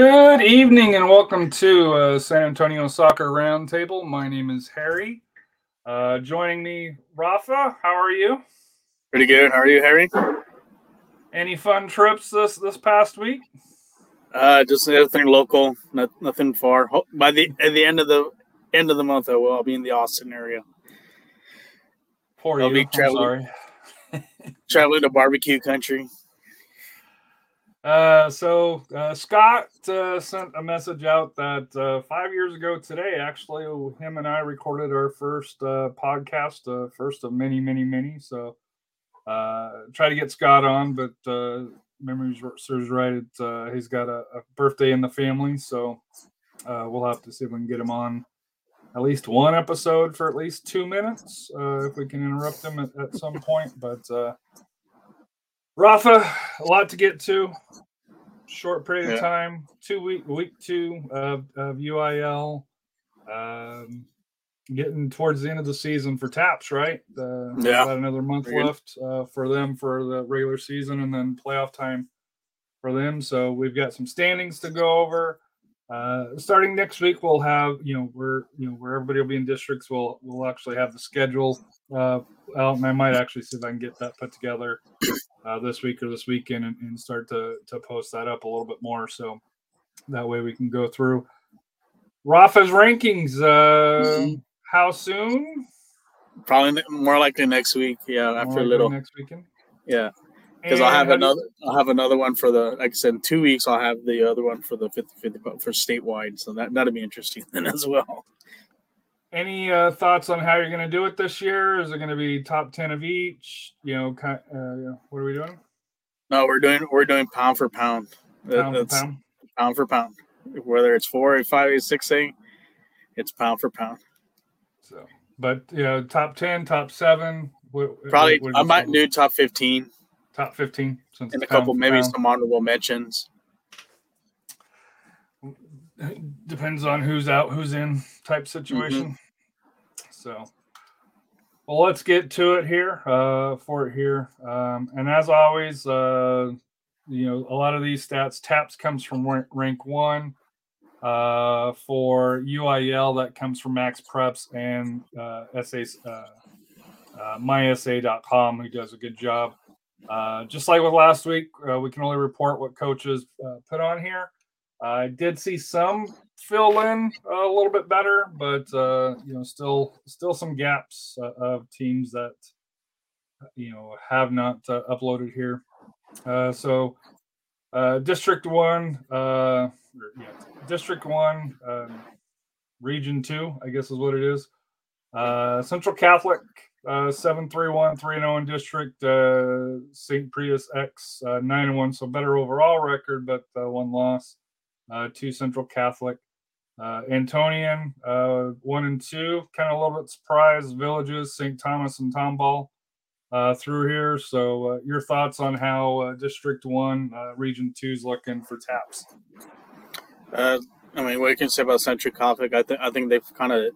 Good evening and welcome to uh, San Antonio Soccer Roundtable. My name is Harry. Uh, joining me, Rafa. How are you? Pretty good. How are you, Harry? Any fun trips this this past week? Uh, just everything local, not, nothing far. By the at the end of the end of the month, I will. I'll be in the Austin area, Poor I'll you. be I'm traveling. sorry. traveling to barbecue country. Uh, so uh, Scott uh, sent a message out that uh, five years ago today, actually, him and I recorded our first uh, podcast, uh, first of many, many, many. So try to get Scott on, but memory serves right. It, he's got a, a birthday in the family, so we'll have to see if we can get him on at least one episode for at least two minutes, if we can interrupt him at, at some point. But Rafa, a lot to get to. Short period of time, two week week two of, of UIL. Um, getting towards the end of the season for TAPPS, right? Uh, Yeah. about another month left uh, for them for the regular season, and then playoff time for them. So we've got some standings to go over. Uh, starting next week, we'll have you know we're you know where everybody will be in districts. We'll we'll actually have the schedule uh, out, and I might actually see if I can get that put together uh, this week or this weekend and, and start to to post that up a little bit more. So that way we can go through Rafa's rankings. Uh, Mhm. How soon? Probably more likely next week. Yeah, More after a little. next weekend. Yeah, because I'll have you- another. I'll have another one for the. Like I said, in two weeks I'll have the other one for the 50-50 for statewide. So that that'll be interesting then as well. Any uh, thoughts on how you're going to do it this year? Is it going to be top ten of each? You know, uh, what are we doing? No, we're doing we're doing pound for pound. Pound for that's pound. pound for pound. Whether it's four, eight, five, eight, six, eight, it's pound for pound. So, but you know, top ten, top seven. What, Probably what- I might do top fifteen top fifteen. Since and a couple maybe pound. some honorable mentions. Depends on who's out, who's in type situation. Mm-hmm. So, well, let's get to it here uh, for it here. Um, and as always, uh, you know, a lot of these stats TAPPS comes from rank, rank one. Uh, for UIL, that comes from MaxPreps and uh, SA, uh, uh, mysa.com, who does a good job. Uh, just like with last week, uh, we can only report what coaches uh, put on here. I did see some fill in a little bit better, but uh, you know, still still some gaps uh, of teams that you know have not uh, uploaded here. Uh, so, uh, District One, uh, or, yeah, District One, um, Region Two, I guess is what it is. Central Catholic, uh, zero in district. St. Pius X, nine one, so better overall record, but one loss two Central Catholic. Uh, Antonian, uh, one and two. Kind of a little bit surprised. Villages, St. Thomas and Tomball uh, through here. So, uh, your thoughts on how uh, District One, uh, Region Two is looking for TAPPS? Uh, I mean, what you can say about Central Catholic? I think I think they've kind of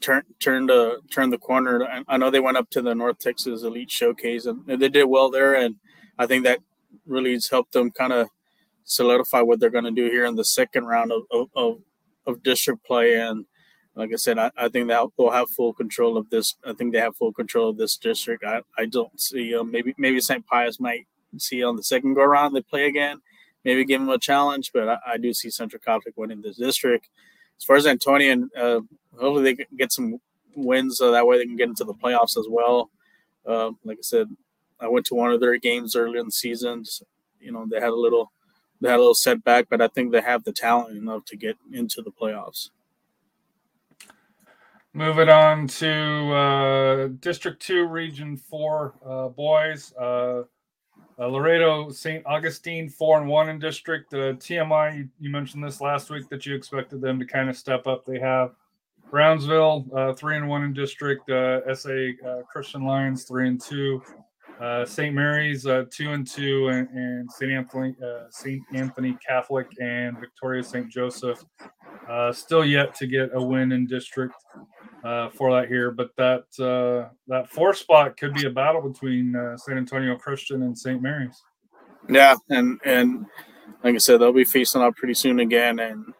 turned turned uh, turned the corner. I, I know they went up to the North Texas Elite Showcase and they did well there, and I think that really has helped them kind of solidify what they're going to do here in the second round of, of, of, district play. And like I said, I, I think that they'll have full control of this. I think they have full control of this district. I, I don't see um, maybe maybe St. Pius might see on the second go around they play again, maybe give them a challenge. But I, I do see Central Catholic winning this district. As far as Antonian, uh, hopefully they get some wins so that way they can get into the playoffs as well. Uh, like I said, I went to one of their games earlier in the season. You know, they had a little they had a little setback, but I think they have the talent enough to get into the playoffs. Moving on to uh, District 2, Region 4 uh, boys. Uh, uh Laredo St. Augustine, 4 and 1 in district. Uh, TMI, you, you, mentioned this last week that you expected them to kind of step up. They have Brownsville, uh, 3 and 1 in district. SA Christian Lions, 3 and 2. St. Mary's, 2 and 2. And, and St. Anthony, St. Anthony Catholic and Victoria St. Joseph. still yet to get a win in district uh, for that here. But that uh, that four spot could be a battle between uh, San Antonio Christian and St. Mary's. Yeah, and and like I said, they'll be facing up pretty soon again, and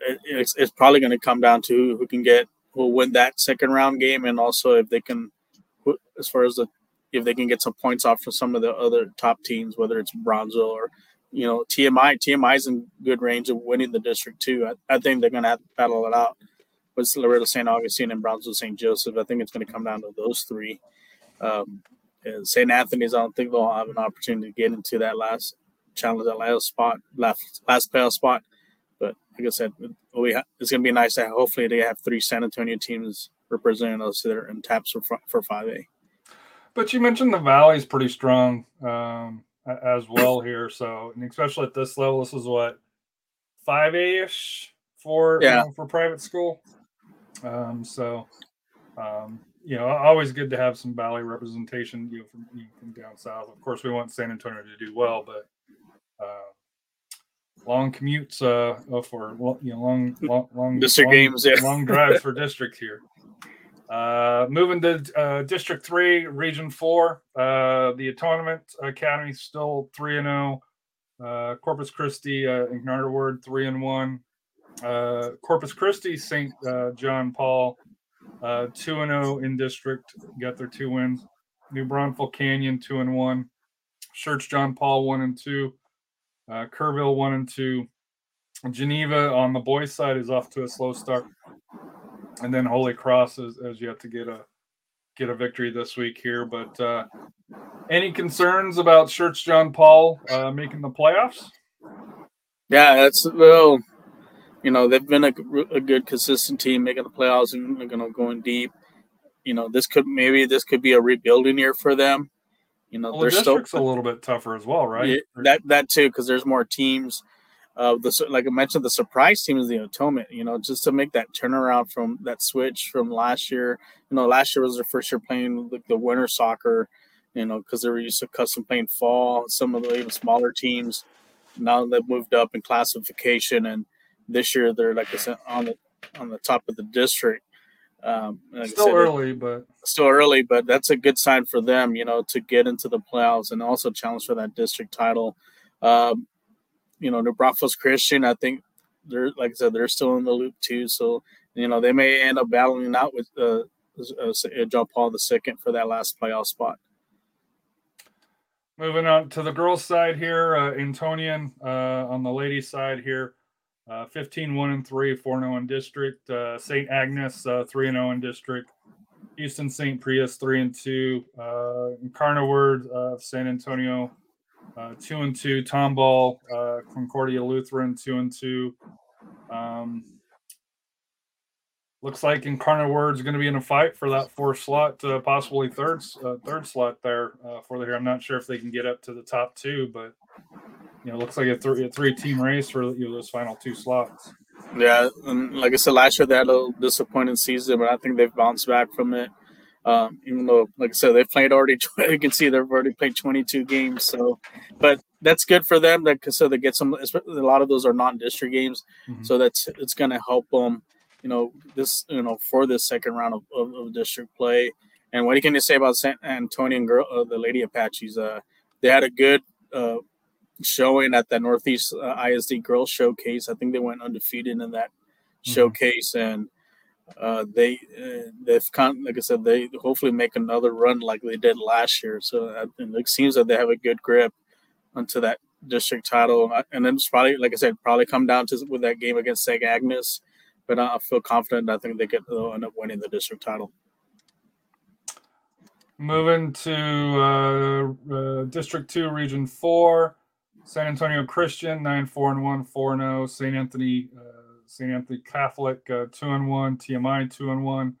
it, it's, it's probably going to come down to who can get who will win that second round game, and also if they can, as far as the if they can get some points off from some of the other top teams, whether it's Bronzo or you know TMI. TMI is in good range of winning the district too. I, I think they're going to have to battle it out with Laredo St. Augustine and Brownsville St. Joseph. I think it's going to come down to those three. Um, St. Anthony's, I don't think they'll have an opportunity to get into that last challenge, that last spot, last last playoff spot. But like I said, we ha- it's going to be nice that hopefully they have three San Antonio teams representing us there in TAPPS for for five A. But you mentioned the Valley's pretty strong um, as well here, so and especially at this level, this is what five A ish for yeah. You know, for private school. Um, so, um, you know, always good to have some Valley representation, you know, from, you know, from down south. Of course, we want San Antonio to do well, but uh, long commutes uh, oh, for you know long long long district long, games, yeah. long drives for district here. Uh, moving to uh, District Three, Region Four, uh, the Atonement Academy still three and zero. Oh. Uh, Corpus Christi uh, Ward three and one uh, Corpus Christi, St. Uh, John Paul, two and zero oh in district, got their two wins. New Braunfels Canyon two and one, Schertz John Paul one and two, Kerrville one and two. Geneva on the boys' side is off to a slow start, and then Holy Cross is, has yet to get a get a victory this week here. But uh, any concerns about Schertz John Paul uh, making the playoffs? Yeah, that's well you know they've been a, a good consistent team making the playoffs and you know going deep you know this could maybe this could be a rebuilding year for them you know well, they're the still a little bit tougher as well right yeah, that that too because there's more teams uh the like i mentioned the surprise team is the atonement you know just to make that turnaround from that switch from last year you know last year was their first year playing the, the winter soccer you know because they were used to custom playing fall some of the even smaller teams now they've moved up in classification and this year they're like I said on the on the top of the district. Um, like still said, early, but still early, but that's a good sign for them, you know, to get into the playoffs and also challenge for that district title. Um, you know, New Braunfels Christian, I think they're like I said, they're still in the loop too. So you know, they may end up battling out with uh, uh, John Paul II for that last playoff spot. Moving on to the girls' side here, uh, Antonian uh, on the ladies' side here. Uh, 15 1 and 3, 4 0 in district. Uh, St. Agnes, uh, 3 and 0 in district. Houston St. Pius, 3 and 2. Uh, Incarnate Word of San Antonio, uh, 2 and 2. Tomball, uh, Concordia Lutheran, 2 and 2. Um, looks like Incarnate Word is going to be in a fight for that fourth slot, uh, possibly third uh, third slot there uh, for the here. I'm not sure if they can get up to the top two, but you know, looks like a three a three team race for you know those final two slots. Yeah, and like I said last year, they had a disappointing season, but I think they've bounced back from it. Um, even though, like I said, they've played already. You can see they've already played 22 games. So, but that's good for them. That so they get some. A lot of those are non-district games, mm-hmm. so that's it's going to help them. You know, this you know for this second round of, of, of district play. And what can you say about San Antonio and girl, uh, the Lady Apaches? Uh, they had a good uh, showing at the Northeast uh, ISD Girls Showcase. I think they went undefeated in that mm-hmm. showcase, and uh, they uh, they've con- like I said they hopefully make another run like they did last year. So uh, it seems that they have a good grip onto that district title, and then it's probably like I said probably come down to with that game against St. Agnes. but I feel confident. I think they could end up winning the district title. Moving to uh, uh, District Two, Region Four, San Antonio Christian nine four and one 4-0 Saint Anthony uh, Saint Anthony Catholic uh, two and one. TMI two and one.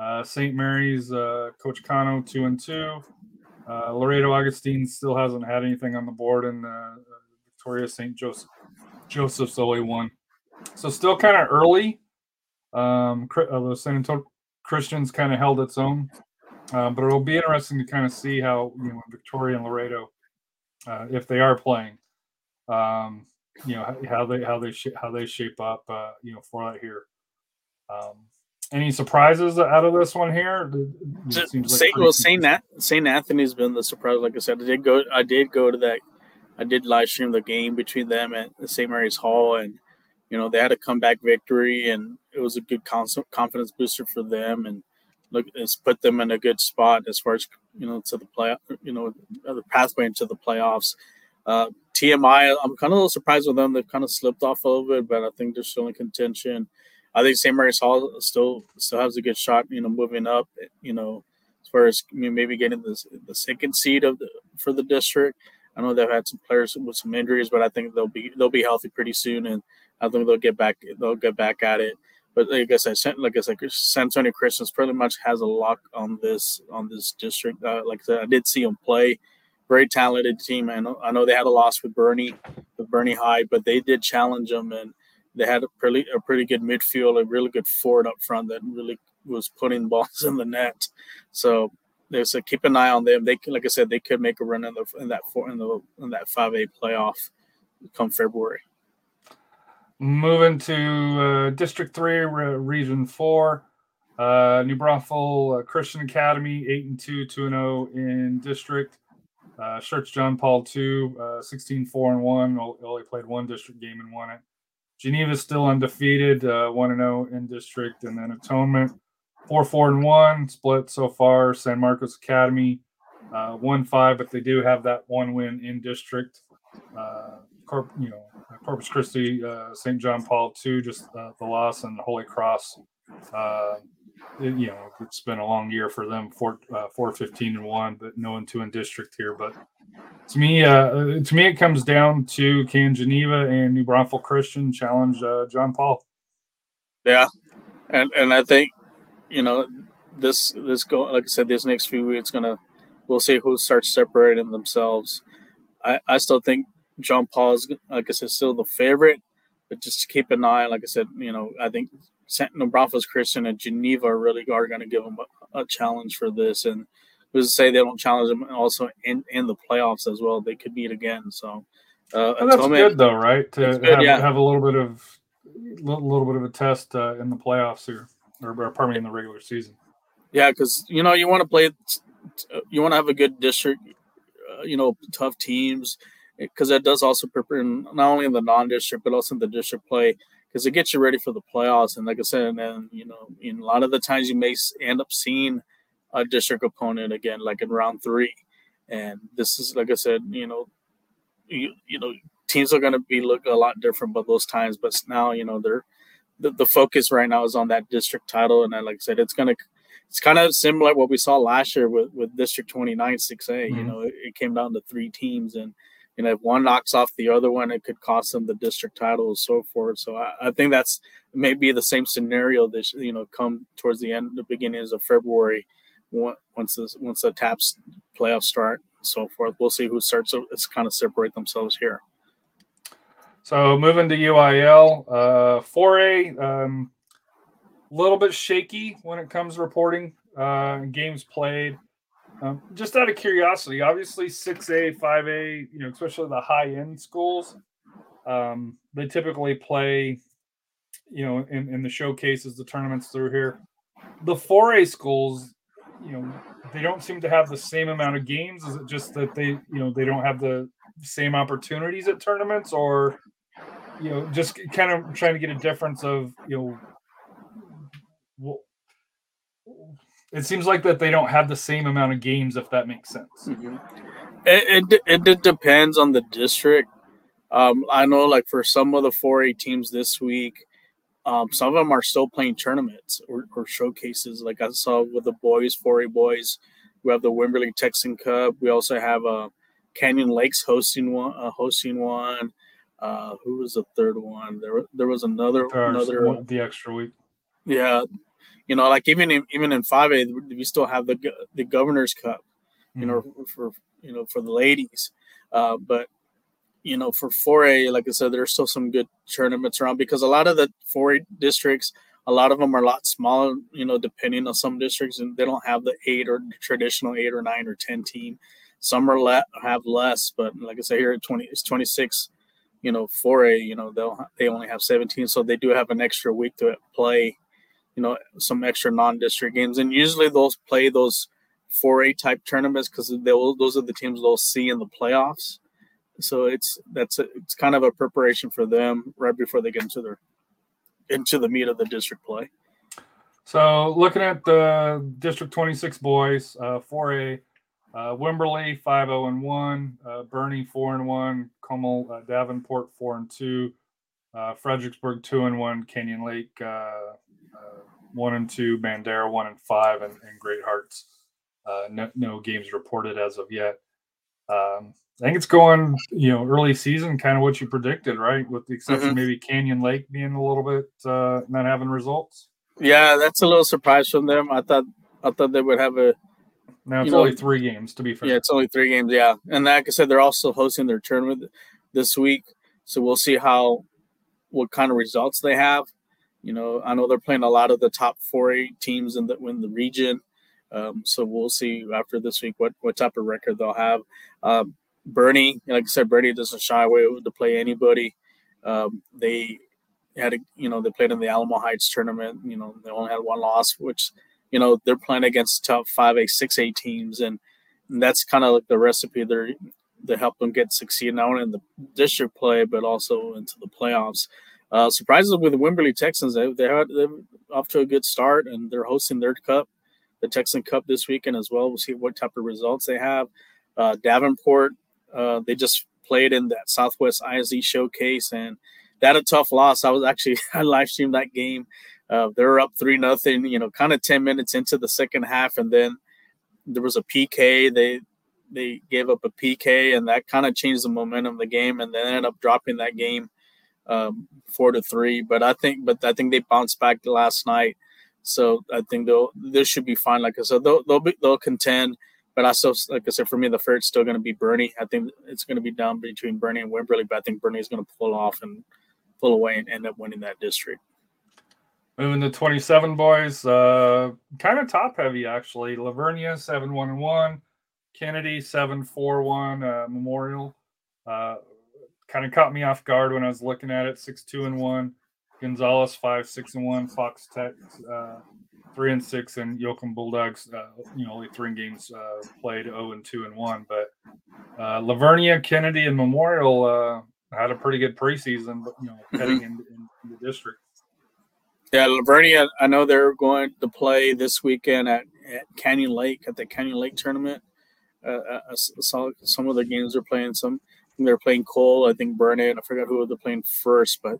Uh, St. Mary's uh, Coach Cano two and two. Laredo Augustine still hasn't had anything on the board, and Victoria St. Joseph Joseph's only one. So still kind of early. Um, the San Antonio Christians kind of held its own, um, but it'll be interesting to kind of see how you know Victoria and Laredo, uh, if they are playing, um, you know how, how they how they sh- how they shape up, uh, you know, for that here. Um, any surprises out of this one here? Seems like Saint, well, Saint Nat, Saint Anthony's been the surprise. Like I said, I did go. I did go to that. I did live stream the game between them and St. Mary's Hall, and you know they had a comeback victory, and it was a good con- confidence booster for them, and look, it's put them in a good spot as far as you know to the play. You know, the pathway into the playoffs. Uh, TMI, I'm kind of a little surprised with them. They've kind of slipped off a little bit, but I think they're still in contention. I think St. Mary's Hall still still has a good shot, you know, moving up. You know, as far as maybe getting the the second seed of the for the district. I know they've had some players with some injuries, but I think they'll be they'll be healthy pretty soon, and I think they'll get back they'll get back at it. But like I said, like I said, San Antonio Christians pretty much has a lock on this on this district. Uh, like I said, I did see them play. Very talented team. I know I know they had a loss with Boerne with Boerne High, but they did challenge them and they had a pretty a pretty good midfield, a really good forward up front that really was putting balls in the net. So there's a keep an eye on them. They can, like I said, they could make a run in the in that four in the in that five A playoff come February. Moving to uh, District Three, Re- Region Four, uh, New Braunfels uh, Christian Academy, eight and two, two and zero in district. Uh, Schertz John Paul two, uh, 16 4 and one. Only played one district game and won it. Geneva still undefeated, uh, one and zero in district, and then Atonement four four and one split so far. San Marcos Academy uh, one five, but they do have that one win in district. Uh, Corp, you know, Corpus Christi, St. John Paul two, just the loss, and Holy Cross. Uh, it- you know, it's been a long year for them. Four, uh, four fifteen and one, but no one two in district here. But to me, uh, to me, it comes down to can Geneva and New Braunfels Christian challenge uh, John Paul. Yeah, and and I think you know this this go like I said this next few weeks gonna we'll see who starts separating themselves. I I still think John Paul's like I said still the favorite, but just keep an eye. Like I said, you know I think Braunfels Christian and Geneva really are going to give them a, a challenge for this, and who's to say they don't challenge them also in in the playoffs as well? They could meet again. So. Uh, And that's good though, right? To good, have, yeah. have a little bit of little, little bit of a test uh, in the playoffs here, or, or pardon me, in the regular season. Yeah, because you know you want to play, you want to have a good district, uh, you know, tough teams, because that does also prepare not only in the non-district but also in the district play, because it gets you ready for the playoffs. And like I said, and then you know, in a lot of the times you may end up seeing a district opponent again, like in round three, and this is like I said, you know, you you know, teams are going to be look a lot different but those times, but now you know they're the, the focus right now is on that district title, and then, like I said, it's gonna it's kind of similar to what we saw last year with, with District 29 6A. You Mhm. know, it, it came down to three teams, and you know, if one knocks off the other one, it could cost them the district title and so forth. So I, I think that's maybe the same scenario this you know come towards the end, the beginnings of February, once this, once the TAPPS playoffs start and so forth. We'll see who starts to kind of separate themselves here. So moving to UIL, uh, 4A, um, little bit shaky when it comes to reporting uh, games played. Um, just out of curiosity, obviously 6A, 5A, you know, especially the high end schools, um, they typically play, you know, in, in the showcases, the tournaments through here. The 4A schools, you know, they don't seem to have the same amount of games. Is it just that they, you know, they don't have the same opportunities at tournaments or you know just kind of trying to get a difference of you know wh- it seems like that they don't have the same amount of games if that makes sense It, it, it, it depends on the district. Um, I know, like for some of the 4A teams this week, um, some of them are still playing tournaments or, or showcases. Like I saw with the boys, 4A boys, we have the Wimberley Texan Cup. We also have uh, Canyon Lakes hosting one. Uh, hosting one. Uh, who was the third one? There, there was another another one, the extra week. Yeah, you know, like even in even in five A, we still have the the Governor's Cup. You mm-hmm. know, for you know for the ladies, uh, but you know for 4A, like I said, there's still some good tournaments around because a lot of the 4A districts a lot of them are a lot smaller, you know, depending on some districts, and they don't have the eight or traditional eight or nine or ten team. Some are let have less, but like I said, here at twenty, it's twenty six. You know, four A, you know they'll they only have seventeen, so they do have an extra week to play. You know, some extra non-district games, and usually they'll play those four A type tournaments because those are the teams they'll see in the playoffs. So it's that's a, it's kind of a preparation for them right before they get into their into the meat of the district play. So looking at the District 26 boys, uh, 4A, uh, Wimberley 5 0 and 1, uh, Boerne 4 and 1, Comal uh, Davenport 4 and 2, uh, Fredericksburg 2 and 1, Canyon Lake uh, uh, 1 and 2, Bandera 1 and 5, and, and Great Hearts. No, no, games reported as of yet. Um, I think it's going, you know, early season, kind of what you predicted, right? With the exception mm-hmm. maybe Canyon Lake being a little bit uh, not having results. Yeah, that's a little surprise from them. I thought I thought they would have a. Now it's only know, three games to be fair. Yeah, it's only three games. Yeah, and like I said, they're also hosting their tournament this week, so we'll see how what kind of results they have. You know, I know they're playing a lot of the top four eight teams in the in the region. Um, so we'll see after this week what, what type of record they'll have. Um, Boerne, like I said, Boerne doesn't shy away to play anybody. Um, they had, a, you know, they played in the Alamo Heights tournament. You know, they only had one loss, which, you know, they're playing against top five A, six A teams, and, and that's kind of like the recipe they're to help them get succeed not only in the district play but also into the playoffs. Uh, surprises with the Wimberley Texans, they they had they're off to a good start and they're hosting their cup, the Texan Cup this weekend as well. We'll see what type of results they have. Uh, Davenport, uh, they just played in that Southwest ISD showcase, and that a tough loss. I was actually I live streamed that game. Uh, they were up three nothing. You know, kind of ten minutes into the second half, and then there was a PK. They they gave up a PK, and that kind of changed the momentum of the game, and they ended up dropping that game um, four to three. But I think, but I think they bounced back last night, so I think they'll this should be fine. Like I said, they'll they'll, be, they'll contend. But I still, like I said, for me, the favorite's still going to be Boerne. I think it's going to be down between Boerne and Wimberley, but I think Boerne is going to pull off and pull away and end up winning that district. Moving to 27 boys, uh, kind of top heavy actually. La Vernia 7 1 1, Kennedy 7 4 1, uh, Memorial. Uh, kind of caught me off guard when I was looking at it 6 2 and 1, Gonzales 5 6 and 1, Fox Tech uh, three and six, and Yoakum Bulldogs, uh, you know, only three games uh, played, zero oh and two and one. But uh, La Kennedy, and Memorial uh, had a pretty good preseason, you know, mm-hmm. heading in, in, in, the district. Yeah, La Vernia. I know they're going to play this weekend at, at Canyon Lake at the Canyon Lake tournament. Uh, uh I saw some of their games they're playing. Some they're playing Cole. I think Burnet. I forgot who they're playing first, but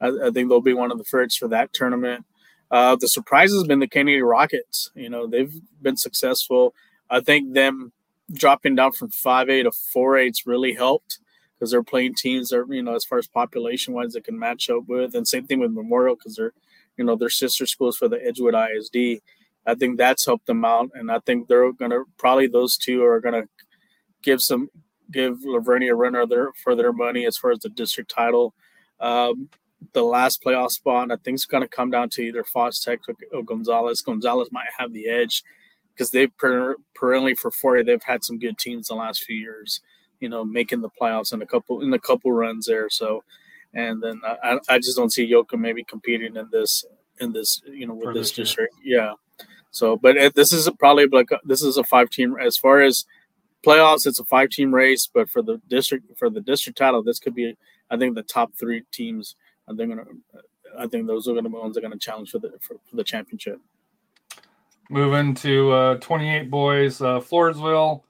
I, I think they'll be one of the first for that tournament. Uh, the surprise has been the Kennedy Rockets. You know, they've been successful. I think them dropping down from 5A to 4A it's really helped because they're playing teams that, you know, as far as population wise, they can match up with. And same thing with Memorial because they're, you know, they're sister schools for the Edgewood ISD. I think that's helped them out. And I think they're going to probably those two are going to give some, give La Vernia a run their, for their money as far as the district title. Um, the last playoff spot. I think it's going to come down to either Fox Tech or Gonzales. Gonzales might have the edge because they've per- perennially for 40 they've had some good teams the last few years. You know, making the playoffs in a couple in a couple runs there. So, and then I, I just don't see Yoka maybe competing in this in this you know with for this, district. Yeah. So, but it, this is probably like a, this is a five team as far as playoffs. It's a five team race, but for the district for the district title, this could be I think the top three teams they're gonna. I think those are going to be ones that are going to challenge for the for, for, the championship. Moving to uh, 28 boys, uh, Floresville.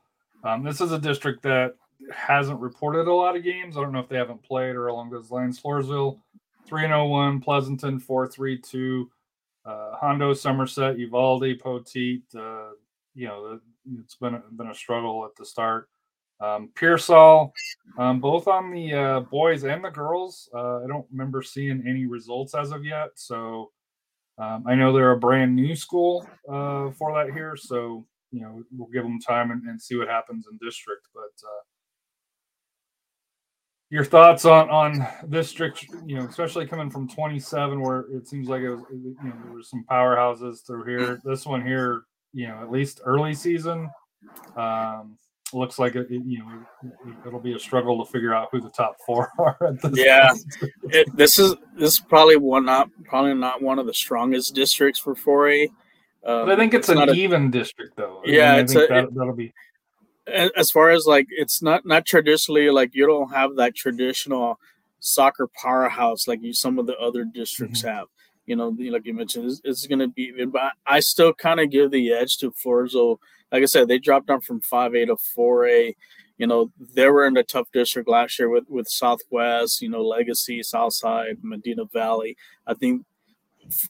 Um, this is a district that hasn't reported a lot of games. I don't know if they haven't played or along those lines. Floresville, 301 Pleasanton 432 uh, Hondo Somerset Uvalde Poteet uh, you know it's been been a struggle at the start. Um, Pearsall um, both on the uh, boys and the girls uh, I don't remember seeing any results as of yet so um, I know they're a brand new school uh, for that here so you know we'll give them time and, and see what happens in district but uh, your thoughts on on this strict you know especially coming from 27 where it seems like it was you know there were some powerhouses through here. This one here you know at least early season. Um looks like it, it you know it, will be a struggle to figure out who the top four are yeah. it, this is this is probably one not probably not one of the strongest districts for 4a um, I think it's, it's an even a, district though. Yeah, I mean, it's a, that, will be as far as like it's not not traditionally like you don't have that traditional soccer powerhouse like you some of the other districts mm-hmm. have you know like you mentioned it's, it's going to be but i still kind of give the edge to Floresville. like i said they dropped down from 5a to 4a you know they were in a tough district last year with with southwest you know legacy southside medina valley i think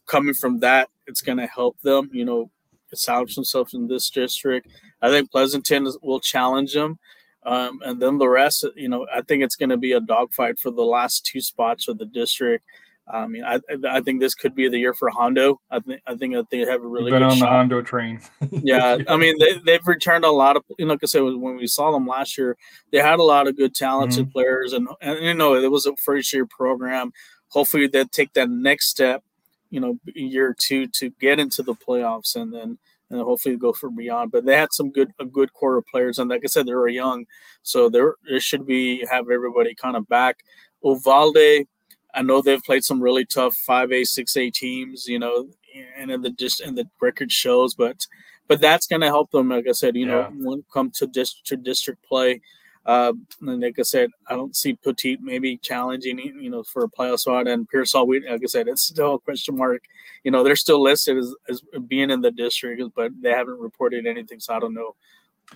coming from that it's going to help them you know establish themselves in this district. I think Pleasanton will challenge them. Um, and then the rest, you know, I think it's going to be a dogfight for the last two spots of the district. I mean, I, I think this could be the year for Hondo. I think I think that they have a really You've been on shot. the Hondo train. yeah, I mean they they've returned a lot of you know, like I said, when we saw them last year, they had a lot of good talented mm-hmm. players, and and you know it was a first year program. Hopefully they take that next step you know year or two to get into the playoffs and then and hopefully go for beyond. But they had some good a good core of players, and like I said, they were young, so there there should be have everybody kind of back. Uvalde, I know they've played some really tough five A, six A teams, you know, and in the just and the record shows, but but that's going to help them. Like I said, you yeah. know, when come to district to district play, uh, and like I said, I don't see Poteet maybe challenging, you know, for a playoff spot. And Pearsall, we, like I said, it's still a question mark. You know, they're still listed as, as being in the district, but they haven't reported anything. So I don't know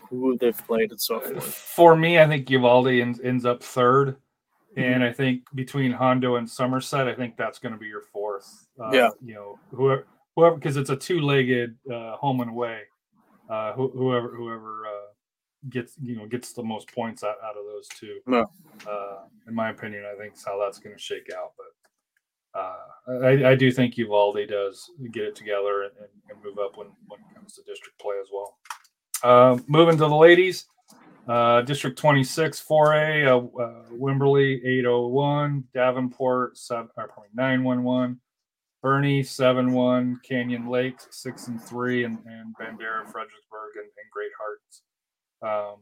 who they've played and so forth. For me, I think Uvalde ends, ends up 3rd mm-hmm. And I think between Hondo and Somerset, I think that's going to be your fourth. Uh, yeah. You know, whoever, whoever, because it's a two-legged uh, home and away. Uh, whoever, whoever uh, gets you know gets the most points out, out of those two. No. Uh, in my opinion, I think how that's going to shake out. But uh, I, I, do think Uvalde does get it together and, and, move up when when it comes to district play as well. Uh, moving to the ladies, uh, District 26 4A, uh, uh, Wimberley 801, Davenport 7, or 911. Boerne seven one, Canyon Lake six and three, and, and Bandera, Fredericksburg, and, and Great Hearts um,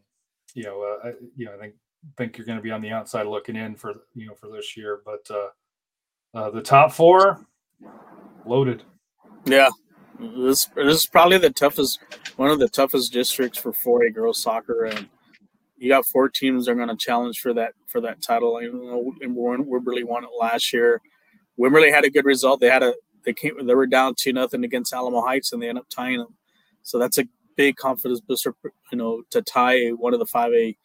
you know, uh, I, you know, I think think you're going to be on the outside looking in for you know for this year. But uh, uh, the top four loaded. Yeah, this this is probably the toughest one of the toughest districts for 4A girls soccer, and you got four teams that are going to challenge for that for that title. Though Wimberley won it last year, Wimberley had a good result. They had a they came they were down two nothing against Alamo Heights, and they ended up tying them. So that's a big confidence booster, you know, to tie one of the five A,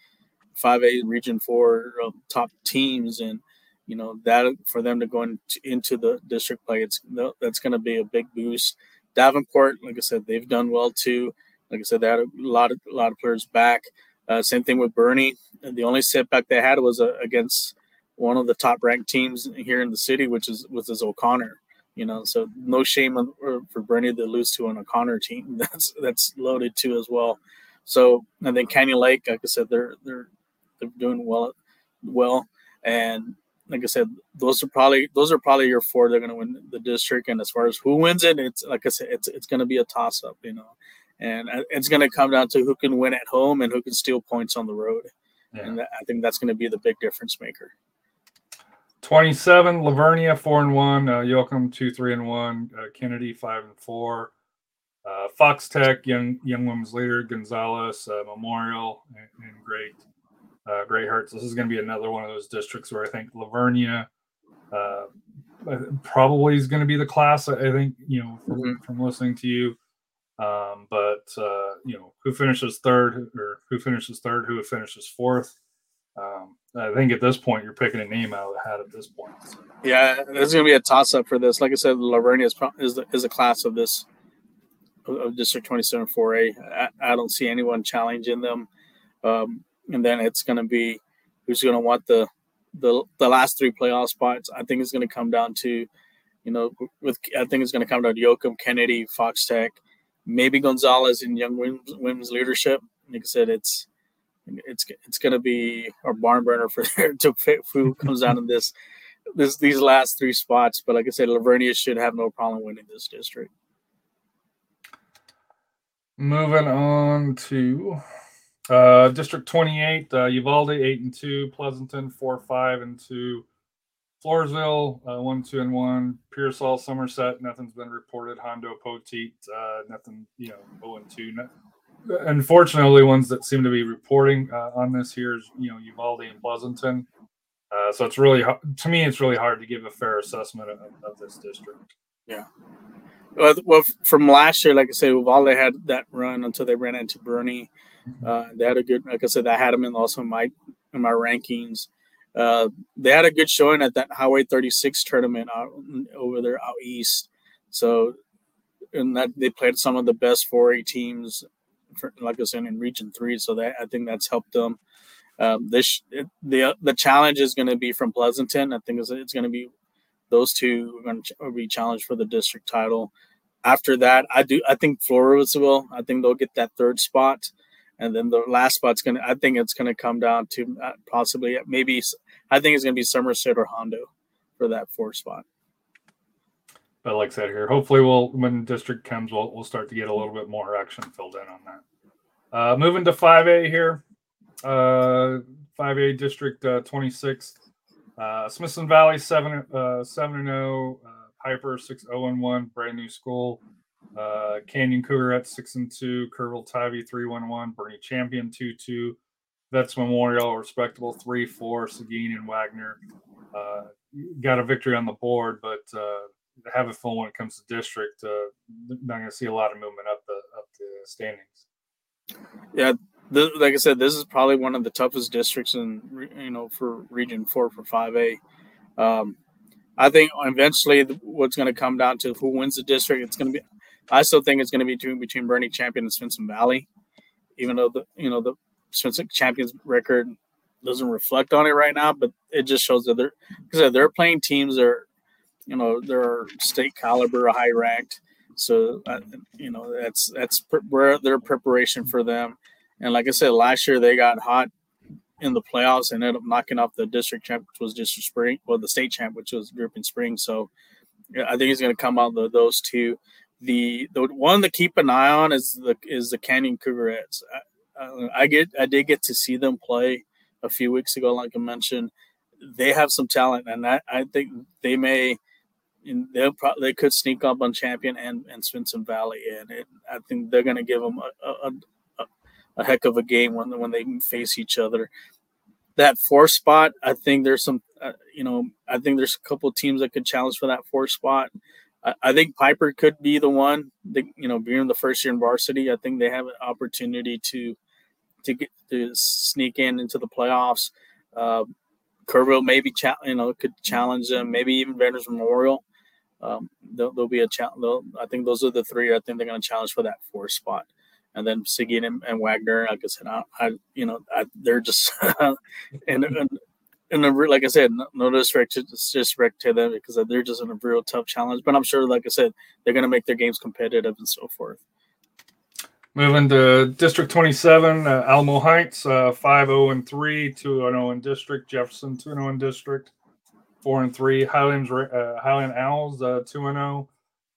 five A Region Four uh, top teams, and you know that for them to go into, into the district play, it's that's going to be a big boost. Davenport, like I said, they've done well too. Like I said, they had a lot of a lot of players back. Uh, same thing with Boerne. The only setback they had was uh, against one of the top ranked teams here in the city, which is which is O'Connor. You know, so no shame on, for Boerne to lose to an O'Connor team. That's that's loaded too as well. So and then Canyon Lake, like I said, they're they're they're doing well well. And like I said, those are probably those are probably your four. They're going to win the district. And as far as who wins it, it's like I said, it's it's going to be a toss up. You know, and it's going to come down to who can win at home and who can steal points on the road. Yeah. And I think that's going to be the big difference maker. 27 La Vernia four and one, uh, Yoakum two three and one, uh, Kennedy five and four, uh, Fox Tech young young women's leader Gonzales uh, Memorial and, and Great uh, Great Hearts. This is going to be another one of those districts where I think La Vernia uh, probably is going to be the class. I think you know from, mm-hmm. from listening to you. Um, but uh, you know who finishes third or who finishes third, who finishes fourth. Um, I think at this point you're picking a name out of the hat at this point. Yeah, there's going to be a toss up for this. Like I said, La Vernia is, is, the, is a class of this of District 27 4A. I, I don't see anyone challenging them. Um, and then it's going to be who's going to want the, the the last three playoff spots. I think it's going to come down to, you know, with I think it's going to come down to Yoakum, Kennedy, Fox Tech, maybe Gonzales in Young Women's, Leadership. Like I said, it's it's it's going to be a barn burner for there to who comes down in this this these last three spots. But like I said, La Vernia should have no problem winning this district. Moving on to uh, District 28, uh, Uvalde 8 and 2, Pleasanton 4 5 and 2, Floresville uh, 1 2 and 1, Pearsall, Somerset, nothing's been reported, Hondo, Poteet, uh, nothing, you know, 0 and 2. No, unfortunately, ones that seem to be reporting uh, on this here is, you know, Uvalde and Pleasanton. Uh, so it's really, to me, it's really hard to give a fair assessment of, of this district. Yeah. Well, from last year, like I said, Uvalde had that run until they ran into Boerne. Uh, they had a good, like I said, I had them in also in my in my rankings. Uh, they had a good showing at that Highway 36 tournament out over there out east. So, and that they played some of the best 4A teams, for, like I said, in Region Three. So that I think that's helped them. Um, this the the challenge is going to be from Pleasanton. I think it's, it's going to be those two are going to be challenged for the district title. After that, I do. I think Floresville. I think they'll get that third spot, and then the last spot's going to. I think it's to come down to uh, possibly maybe. I think it's going to be Somerset or Hondo for that fourth spot. But like I said here, hopefully we'll when district comes, we'll we'll start to get a little bit more action filled in on that. Uh, moving to 5A here, uh, 5A district uh, 26. Uh, Smithson Valley seven uh, seven and zero. Oh, uh, Piper six zero oh and one. Brand new school. Uh, Canyon Cougar at six and two. Kerrville Tivy three one one. Boerne Champion two two. Vets Memorial respectable three four. Seguin and Wagner uh, got a victory on the board, but uh, have a feeling when it comes to district, uh, not going to see a lot of movement up the up the standings. Yeah, this, like I said, this is probably one of the toughest districts in you know for Region Four for Five A. Um, I think eventually what's going to come down to who wins the district. It's going to be. I still think it's going to be between, Boerne Champion and Smithson Valley, even though the you know the Champions record doesn't reflect on it right now, but it just shows that they're because they're playing teams that are you know they're state caliber, high ranked. So uh, you know that's that's where their preparation for them and like I said, last year they got hot in the playoffs and ended up knocking off the district champ, which was District Spring, well, the state champ, which was Dripping Spring. So I think he's going to come out of those two. The the one to keep an eye on is the is the Canyon Cougarettes. I, I get I did get to see them play a few weeks ago, like I mentioned. They have some talent, and I, I think they may they'll probably they could sneak up on Champion and and Smithson Valley, and it, I think they're going to give them a, a, a heck of a game when when they face each other. That four spot, I think there's some, uh, you know, I think there's a couple teams that could challenge for that four spot. I, think Piper could be the one. That, you know, being the first year in varsity, I think they have an opportunity to to get to sneak in into the playoffs. Uh, Kerrville maybe cha- you know could challenge them. Maybe even Veterans Memorial. Um, there'll, there'll, be a challenge. I think those are the three. I think they're going to challenge for that four spot and then Seguin and, and, Wagner. Like I said, I, I you know, I, they're just and, and and like I said, no, no disrespect, disrespect to them because they're just in a real tough challenge. But I'm sure, like I said, they're going to make their games competitive and so forth. Moving to District 27, uh, Alamo Heights, uh, 5 0 and 3, 2 0 in district. Jefferson, 2 0 in district, 4 and 3. Highlands, uh, Highland Owls, uh, 2 0.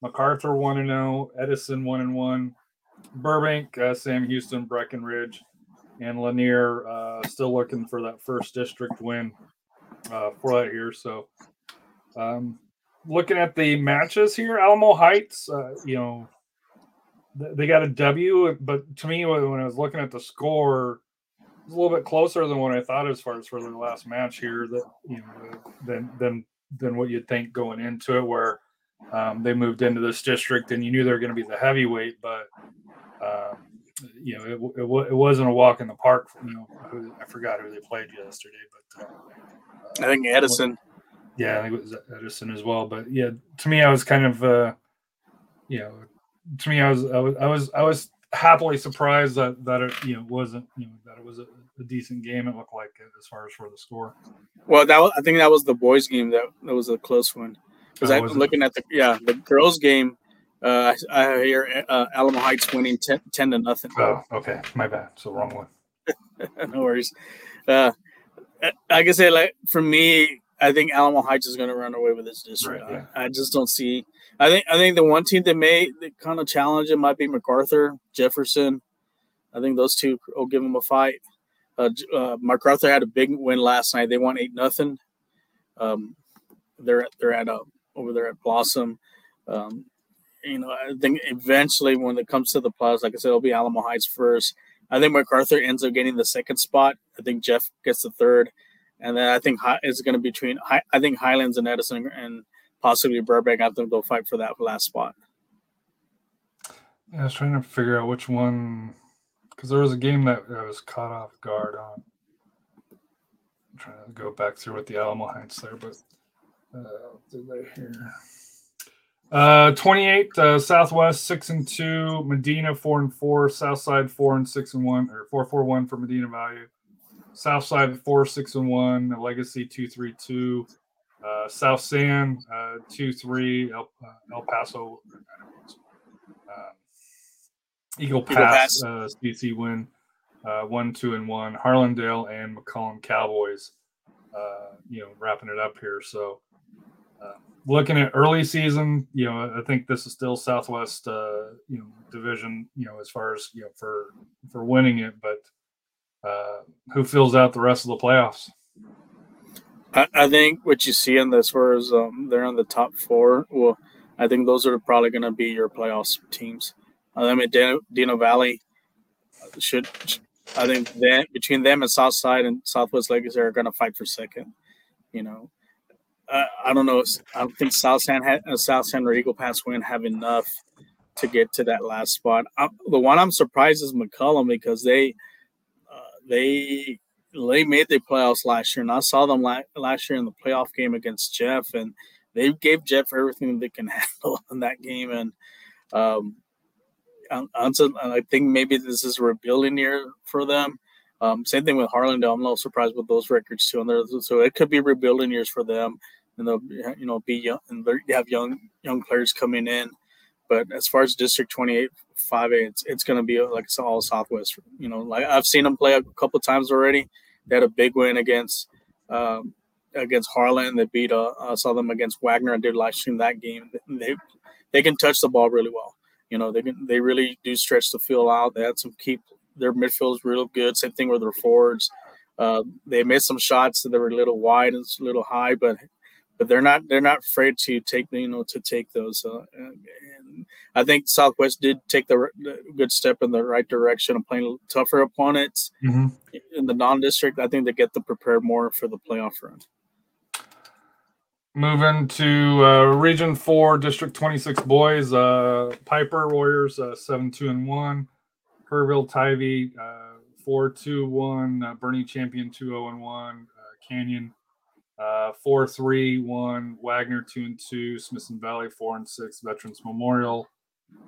MacArthur, 1 0. Edison, 1 and 1. Burbank, uh, Sam Houston, Brackenridge, and Lanier uh, still looking for that first district win uh, for that year. So, um, looking at the matches here, Alamo Heights, uh, you know, they got a W, but to me, when I was looking at the score, it was a little bit closer than what I thought as far as for their last match here. That you know, than than than what you'd think going into it, where um, they moved into this district and you knew they were going to be the heavyweight, but uh, you know, it, it, it, wasn't a walk in the park. You know, who, I forgot who they played yesterday, but uh, I think Edison. Yeah, I think it was Edison as well. But yeah, to me, I was kind of, uh, you know, to me, I was, I was, I was, I was happily surprised that that it, you know, wasn't, you know, that it was a, a decent game. It looked like as far as for the score. Well, that was, I think that was the boys' game that that was a close one because oh, I'm looking at the yeah the girls' game. Uh, I hear uh, Alamo Heights winning 10, 10, to nothing. Oh, okay, my bad. So wrong one. no worries. Uh, like I said, like for me, I think Alamo Heights is going to run away with this district. Right, yeah. I, I, just don't see. I think I think the one team that may that kind of challenge it might be MacArthur, Jefferson. I think those two will give them a fight. Uh, uh, MacArthur had a big win last night. They won eight nothing. Um, they're at, they're at a, uh, over there at Blossom. Um, you know, I think eventually when it comes to the playoffs, like I said, it'll be Alamo Heights first. I think MacArthur ends up getting the second spot. I think Jeff gets the third, and then I think it's going to be between I think Highlands and Edison and possibly Burbank. I think they'll fight for that last spot. Yeah, I was trying to figure out which one because there was a game that I was caught off guard on. I'm trying to go back through with the Alamo Heights there, but uh, did they here? Uh, 28 uh, Southwest six and two, Medina four and four, Southside four and six and one, or four four one for Medina Valley. Southside four six and one, Legacy two three two, uh, South San uh, two three, El, uh, El Paso. Uh, Eagle Pass, Eagle Pass. Uh, CC Winn uh, one, two, and one. Harlandale and McCollum Cowboys, uh, you know, wrapping it up here. So, uh, looking at early season, you know, I think this is still Southwest, uh, you know, division, you know, as far as you know for for winning it. But uh, who fills out the rest of the playoffs? I, I think what you see in this, far as um, they're on the top four, well, I think those are probably going to be your playoffs teams. I mean, Dino, Dino Valley should, I think that between them and Southside and Southwest Legacy are going to fight for second. You know, uh, I don't know. I don't think South San uh, South San or Eagle Pass Winn have enough to get to that last spot. I, the one I'm surprised is McCollum because they uh, they they made the playoffs last year, and I saw them la- last year in the playoff game against Jeff, and they gave Jeff everything they can handle in that game, and um, I think maybe this is a rebuilding year for them. Um, same thing with Harlandale. I'm a little surprised with those records too. And so it could be rebuilding years for them, and they'll you know be young and they have young young players coming in. But as far as District 28 5A, it's it's going to be like it's all Southwest. You know, like I've seen them play a couple times already. They had a big win against um, against Harlan. They beat. Uh, I saw them against Wagner. I did live stream that game. They they can touch the ball really well. You know, they can, they really do stretch the field out. They had some keep their midfield is real good. Same thing with their forwards. Uh, they made some shots that were a little wide and a little high, but but they're not they're not afraid to take you know to take those. Uh, and I think Southwest did take the, the, good step in the right direction of playing tougher opponents mm-hmm. in the non-district. I think they get to prepare more for the playoff run. Moving to uh, Region Four, District Twenty Six boys. Uh, Piper Warriors uh, seven two and one. Kerrville Tivy uh, four two one. Uh, Boerne Champion two zero oh and one. Uh, Canyon uh, four three one. Wagner two and two. Smithson Valley four and six. Veterans Memorial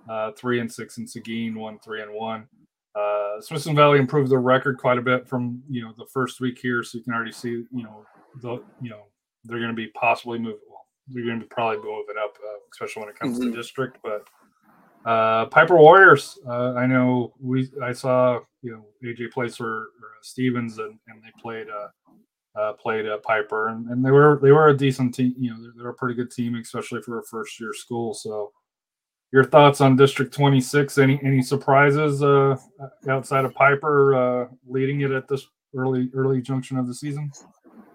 uh, three and six. And Seguin one three and one. Uh, Smithson Valley improved their record quite a bit from you know the first week here, so you can already see you know the you know they're going to be possibly moving. Well, they're going to be probably moving up, uh, especially when it comes mm-hmm. to district. But uh, Piper Warriors, uh, I know we I saw you know AJ Placer or uh Stevens and, and they played uh, uh played uh, Piper and, and they were they were a decent team. You know they're, a pretty good team, especially for a first year school. So your thoughts on District 26? Any any surprises outside of Piper leading it at this early early junction of the season?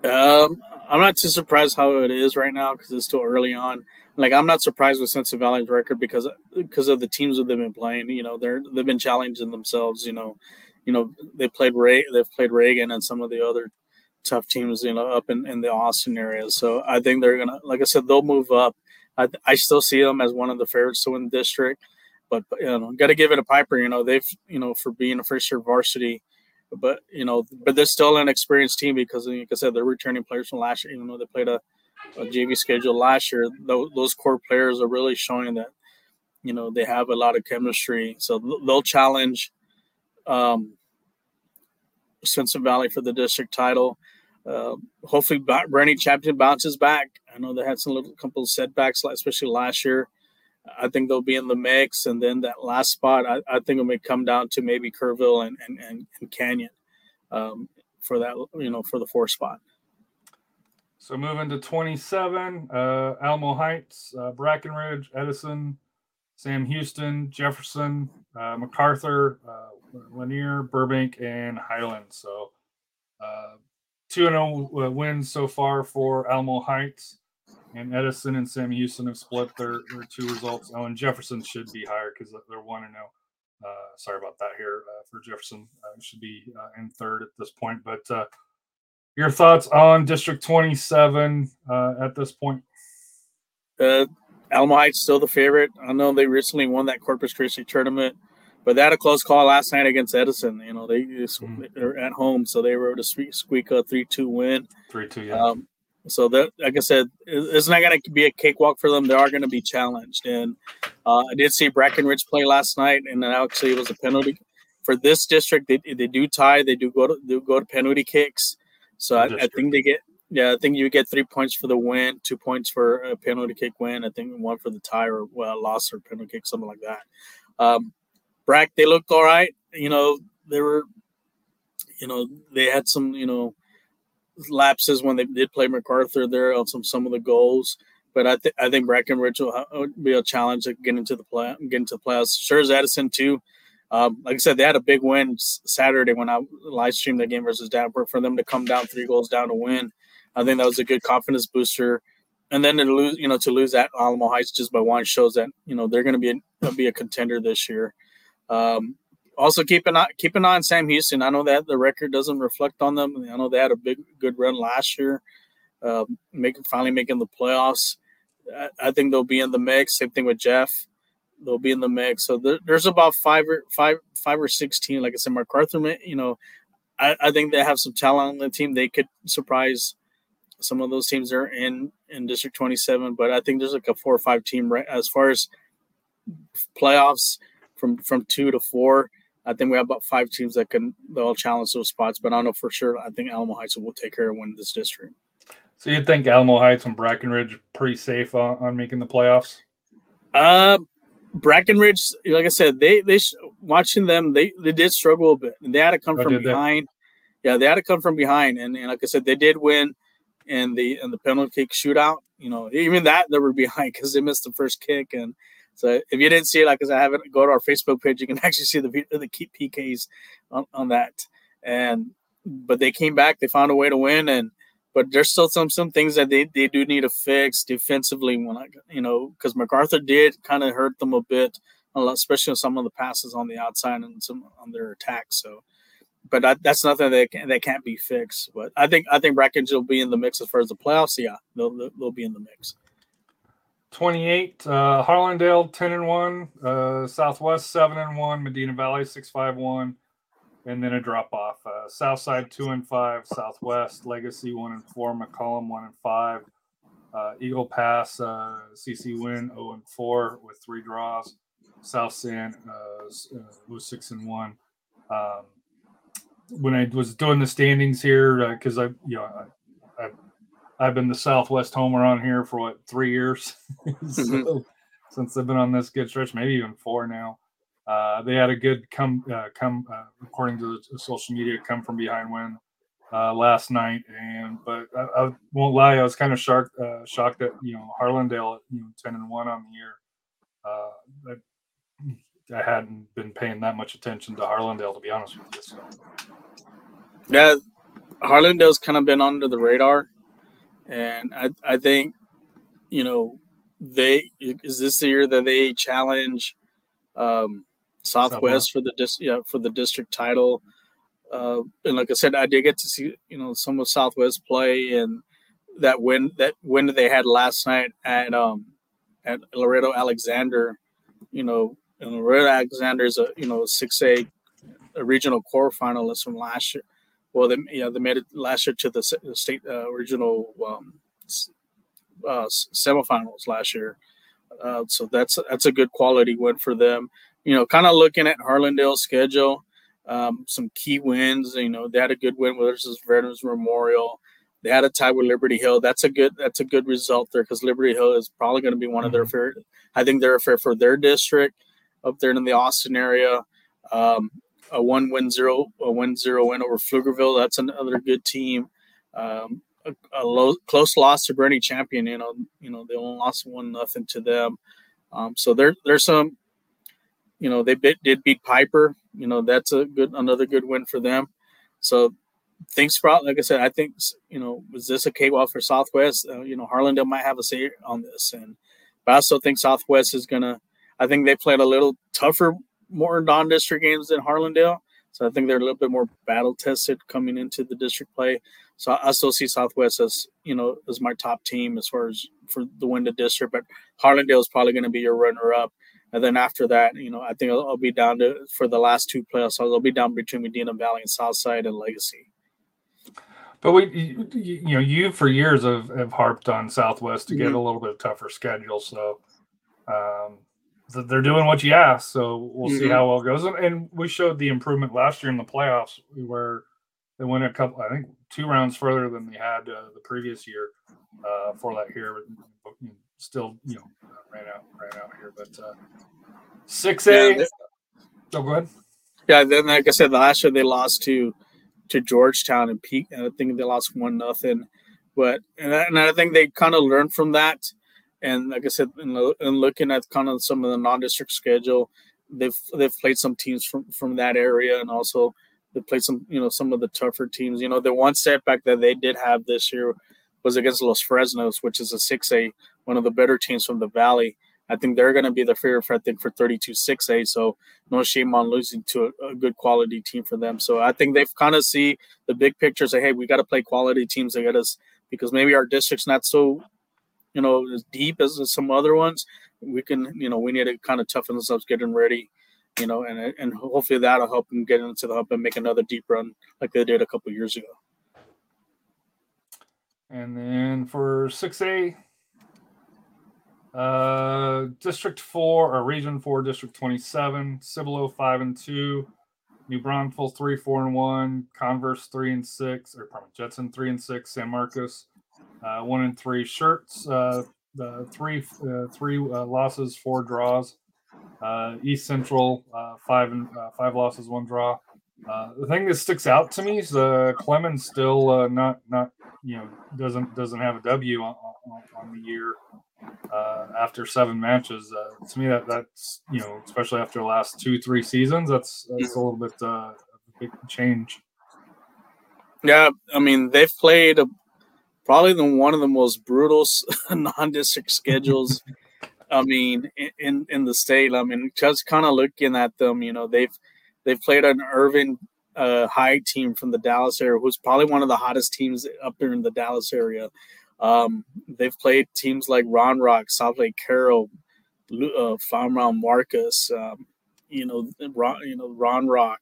Um, I'm not too surprised how it is right now because it's still early on. Like I'm not surprised with Central Valley's record because because of the teams that they've been playing. You know, they're they've been challenging themselves. You know, you know they played Ray, they've played Reagan and some of the other tough teams. You know, up in, in the Austin area. So I think they're gonna, like I said, they'll move up. I, I still see them as one of the favorites to win the district. but you know, got to give it a Piper. You know, they've you know for being a first year varsity, but you know, but they're still an experienced team because, like I said, they're returning players from last year. Even though they played a, a JV schedule last year, those, those core players are really showing that you know they have a lot of chemistry. So they'll challenge um, Smithson Valley for the district title. Uh, hopefully, Boerne Champion bounces back. I know they had some little couple setbacks, especially last year. I think they'll be in the mix, and then that last spot, I, I think it may come down to maybe Kerrville and and, and, and Canyon um, for that, you know, for the four spot. So moving to 27, uh, Alamo Heights, uh, Brackenridge, Edison, Sam Houston, Jefferson, uh, MacArthur, uh, Lanier, Burbank, and Highland. So uh, 2 0 uh, wins so far for Alamo Heights. And Edison and Sam Houston have split their, their two results. Oh, and Jefferson should be higher because they're 1 0. Uh, sorry about that here uh, for Jefferson. Uh, should be uh, in third at this point. But uh, your thoughts on District 27 uh, at this point? Uh, Alamo Heights still the favorite. I know they recently won that Corpus Christi tournament, but they had a close call last night against Edison. You know, they, mm-hmm. they're at home, so they were able to squeak a 3 2 win. 3 2, yeah. Um, so that, like I said, it's not going to be a cakewalk for them. They are going to be challenged. And uh, I did see Brackenridge play last night, and actually it was a penalty for this district. They, they do tie. They do go to do go to penalty kicks. So I, I, think they get yeah. I think you get three points for the win, two points for a penalty kick win. I think one for the tie or well, loss or penalty kick, something like that. Um, Brack, they looked all right. You know, they were, you know, they had some, you know lapses when they did play MacArthur there of some some of the goals. But I think I think Brackenridge will, be a challenge to get into the play, get into the playoffs. Sure as Edison too. Um, like I said, they had a big win Saturday when I live streamed the game versus Davenport. For them to come down three goals down to win, I think that was a good confidence booster. And then to lose, you know, to lose at Alamo Heights just by one shows that you know they're going to be a, be a contender this year. Um, also keep an eye keep an eye on Sam Houston. I know that the record doesn't reflect on them. I know they had a big good run last year, uh, making finally making the playoffs. I, I, think they'll be in the mix. Same thing with Jeff. They'll be in the mix. So there, there's about five or five five or sixteen. Like I said, MacArthur. You know, I, I think they have some talent on the team. They could surprise some of those teams that are in in District 27. But I think there's like a four or five team right as far as playoffs from from two to four I think we have about five teams that can they'll challenge those spots, but I don't know for sure. I think Alamo Heights will take care of winning this district. So you think Alamo Heights and Brackenridge pretty safe on, on making the playoffs? Uh, Brackenridge, like I said, they they watching them, they they did struggle a bit. They had to come oh, from behind. They? Yeah, they had to come from behind, and, and like I said, they did win in the in the penalty kick shootout. You know, even that they were behind because they missed the first kick, and so if you didn't see it, like as I haven't go to our Facebook page, you can actually see the the PKs on, on that. And but they came back, they found a way to win, and but there's still some some things that they, they do need to fix defensively. When I you know because MacArthur did kind of hurt them a bit, especially on some of the passes on the outside and some on their attack. So, but that, that's nothing that can, that can't be fixed. But I think I think Brackenridge will be in the mix as far as the playoffs. Yeah, they'll they'll be in the mix. 28 uh harlandale 10 and 1 uh southwest 7 and 1 medina valley 651 and then a drop off uh southside 2 and 5 southwest legacy 1 and 4 mccollum 1 and 5 uh eagle pass uh cc Winn 0 and 4 with three draws south san uh, was 6 and 1 um when i was doing the standings here because i you know I, I've been the Southwest homer on here for what three years so, mm-hmm. since they've been on this good stretch, maybe even four now. Uh, they had a good come uh, come uh, according to the social media come from behind win uh, last night, and but I, I, won't lie, I was kind of shocked uh, shocked that you know Harlandale you know ten and one on the year. I, I hadn't been paying that much attention to Harlandale to be honest with you. So. Yeah, Harlandale's kind of been under the radar and I I think you know they is this the year that they challenge um, Southwest for the dis, yeah, for the district title. Uh, and like I said, I did get to see you know some of Southwest play and that win that win that they had last night at um at Laredo Alexander. You know, and Red Alexander is a you know six A a regional quarterfinalist from last year. Well, they yeah they made it last year to the state uh, regional um, uh, semifinals last year. Uh, so that's that's a good quality win for them. You know, kind of looking at Harlandale's schedule, um, some key wins. You know, they had a good win versus Veterans Memorial. They had a tie with Liberty Hill. That's a good that's a good result there because Liberty Hill is probably going to be one of their mm-hmm. fair. I think they're a fair for their district up there in the Austin area. Um, a one win zero a win zero win over Pflugerville. That's another good team. Um, a, a low, close loss to Boerne Champion. You know, you know they only lost one nothing to them. Um, so there, there's some, you know, they bit, did beat Piper. You know, that's a good another good win for them. So things probably, like I said, I think you know, was this a cakewalk for Southwest? Uh, you know, Harlandale might have a say on this, and but I also think Southwest is gonna. I think they played a little tougher, more non-district games than Harlandale. So I think they're a little bit more battle tested coming into the district play. So I still see Southwest as you know as my top team as far as for the win the district, but Harlandale is probably going to be your runner up. And then after that, you know, I think I'll, I'll, be down to for the last two playoffs. I'll be down between Medina Valley and Southside and Legacy. But we, you, you know, you for years have, have harped on Southwest to get mm-hmm. a little bit tougher schedule. So um, they're doing what you asked. So we'll mm-hmm. see how well it goes. And we showed the improvement last year in the playoffs where they went a couple, I think, two rounds further than they had uh, the previous year uh, for that here. But still, you know, ran out, ran out here. But uh, six A. Yeah, oh, go ahead. Yeah. Then, like I said, last year they lost to to Georgetown and Peak, and I think they lost one nothing. But and I, and I think they kind of learned from that and like I said, in, in looking at kind of some of the non-district schedule, they've they've played some teams from from that area, and also they played some you know some of the tougher teams. You know, the one setback that they did have this year was against Los Fresnos, which is a six A, one of the better teams from the Valley. I think they're going to be the favorite, I think, for 32 6A. So no shame on losing to a, a, good quality team for them. So I think they've kind of see the big picture. Say, hey, we got to play quality teams to get us because maybe our district's not so you know, as deep as some other ones, we can, you know, we need to kind of toughen ourselves getting ready, you know, and and hopefully that'll help them get into the hub and make another deep run like they did a couple years ago. And then for 6A, uh, District 4 or Region 4, District 27, Cibolo 5 and 2, New Braunfels 3, 4 and 1, Converse 3 and 6, or pardon, Judson 3 and 6, San Marcos uh, one and three shirts, uh, the three uh, three uh, losses, four draws. Uh, East Central uh, five and five losses, one draw. the thing that sticks out to me is uh, Clemens still not not you know doesn't doesn't have a W on, on, on the year after seven matches. to me, that that's you know especially after the last two three seasons, that's that's a little bit a big change. Yeah, I mean they've played a, probably the one of the most brutal non-district schedules. I mean, in in the state. I mean, just kind of looking at them, you know, they've they've played an Irving uh, High team from the Dallas area, who's probably one of the hottest teams up there in the Dallas area. Um, they've played teams like Ron Rock, Southlake Carroll, uh, Flower Mound Marcus, um, you know, Ron, you know, Round Rock.